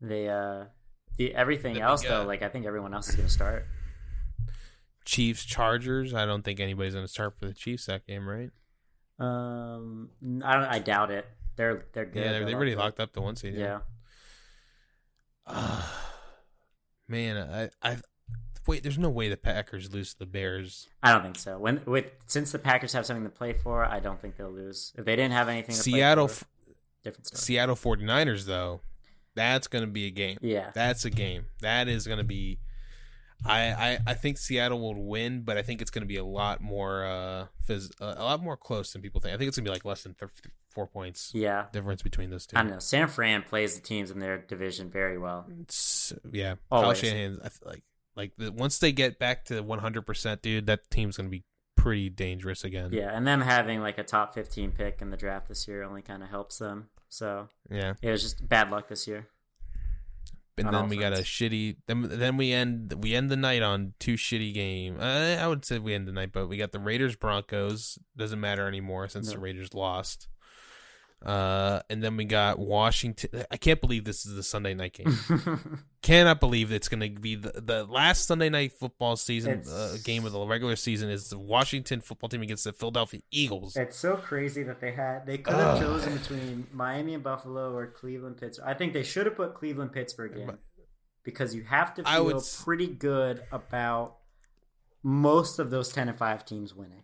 S2: they uh the everything
S1: The
S2: else though,
S1: uh,
S2: like I think everyone else is gonna start.
S1: Chiefs Chargers. I don't think anybody's going to start for the Chiefs that game, right?
S2: Um, I don't. I doubt it. They're they're good.
S1: yeah, they're,
S2: They're
S1: they already
S2: locked
S1: up the one seed.
S2: Yeah. *sighs*
S1: Man, I, I wait. There's no way the Packers lose to the Bears.
S2: I don't think so. When with since the Packers have something to play for, I don't think they'll lose. If they didn't have anything to
S1: Seattle,
S2: play for, different story.
S1: Seattle 49ers though, that's going to be a game.
S2: yeah,
S1: That's a game. That is going to be. I, I I think Seattle will win, but I think it's going to be a lot more uh phys- uh, a lot more close than people think. I think it's going to be like less than th- four points
S2: yeah.
S1: difference between those two.
S2: I don't know. San Fran plays the teams in their division very well.
S1: It's, yeah,
S2: Always.
S1: Kyle Shanahan. I feel like like the, once they get back to 100, percent dude, that team's going to be pretty dangerous again.
S2: Yeah, and them having like a top fifteen pick in the draft this year only kind of helps them. So
S1: yeah.
S2: it was just bad luck this year.
S1: And then we got a shitty. Then then we end we end the night on two shitty game. Uh, I would say we end the night, but we got the Raiders Broncos. Doesn't matter anymore since the Raiders lost. Uh, and then we got Washington. I can't believe this is the Sunday night game. *laughs* Cannot believe it's going to be the, the last Sunday night football season uh, game of the regular season is the Washington football team against the Philadelphia Eagles.
S2: It's so crazy that they had they could have chosen between Miami and Buffalo or Cleveland Pittsburgh. I think they should have put Cleveland Pittsburgh in because you have to feel
S1: would
S2: pretty good about most of those ten and five teams winning.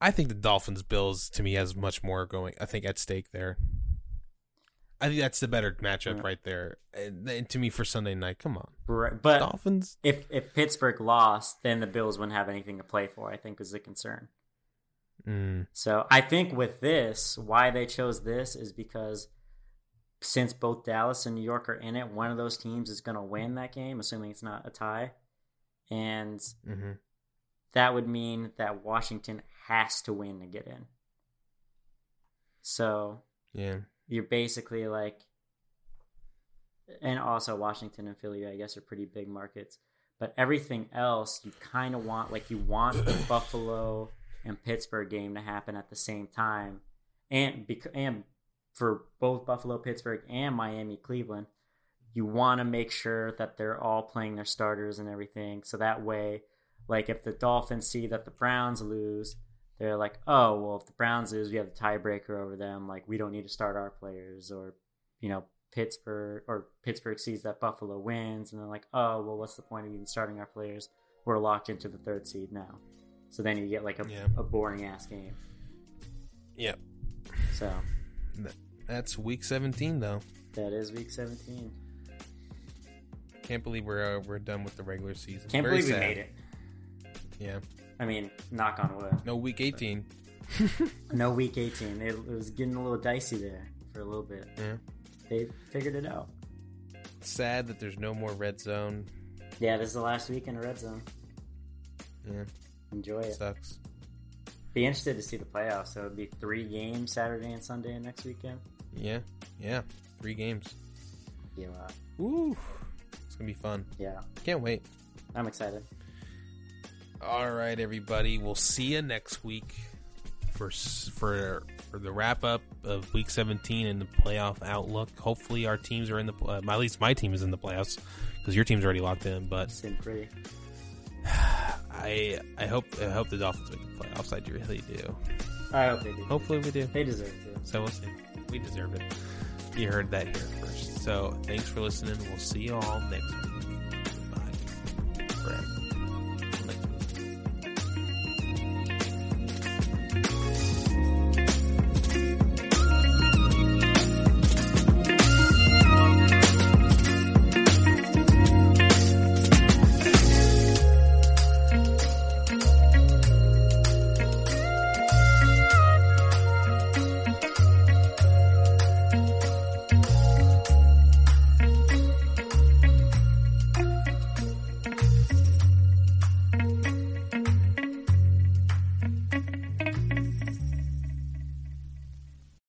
S1: I think the Dolphins Bills to me has much more going. I think at stake there. I think that's the better matchup
S2: Yeah.
S1: right there. And, and to me for Sunday night, come on,
S2: Right. But
S1: Dolphins.
S2: if if Pittsburgh lost, then the Bills wouldn't have anything to play for. I think is the concern.
S1: Mm,
S2: So I think with this, why they chose this is because since both Dallas and New York are in it, one of those teams is going to win that game, assuming it's not a tie, and
S1: hmm
S2: that would mean that Washington has to win to get in. So
S1: Yeah,
S2: you're basically like, and also Washington and Philly, I guess, are pretty big markets. But everything else, you kind of want like you want the *coughs* Buffalo and Pittsburgh game to happen at the same time, and bec- and for both Buffalo, Pittsburgh, and Miami, Cleveland, you want to make sure that they're all playing their starters and everything, so that way, like if the Dolphins see that the Browns lose, they're like, oh well, if the Browns lose, we have the tiebreaker over them. Like we don't need to start our players, or you know, Pittsburgh or Pittsburgh sees that Buffalo wins, and they're like, oh well, what's the point of even starting our players? We're locked into the third seed now. So then you get like a,
S1: Yeah.
S2: a boring ass game.
S1: Yep.
S2: So
S1: That's week 17 though.
S2: that is week 17.
S1: Can't believe we're uh, we're done with the regular season.
S2: Can't
S1: Very
S2: believe
S1: sad.
S2: we made it.
S1: Yeah.
S2: I mean, knock on wood.
S1: No week 18. *laughs*
S2: No week 18. It, it was getting a little dicey there for a little bit.
S1: Yeah.
S2: They figured it out.
S1: Sad that there's no more red zone.
S2: Yeah, this is the last week in the red zone.
S1: Yeah,
S2: Enjoy it.
S1: sucks.
S2: Be interested to see the playoffs. So it'd be three games Saturday and Sunday next weekend.
S1: Yeah, yeah. Three games.
S2: A lot.
S1: Woo. It's gonna be fun.
S2: Yeah,
S1: Can't wait.
S2: I'm excited.
S1: All right, everybody. We'll see you next week for for for the wrap up of Week 17 and the playoff outlook. Hopefully, our teams are in the uh, at least my team is in the playoffs because your team's already locked in. But
S2: pretty. *sighs*
S1: I I hope I hope the Dolphins make the playoffs. I do really do.
S2: I hope they do.
S1: Hopefully, we do.
S2: They deserve it.
S1: So we'll see. We deserve it. You heard that here first. So thanks for listening. We'll see you all next week. Bye. Brad.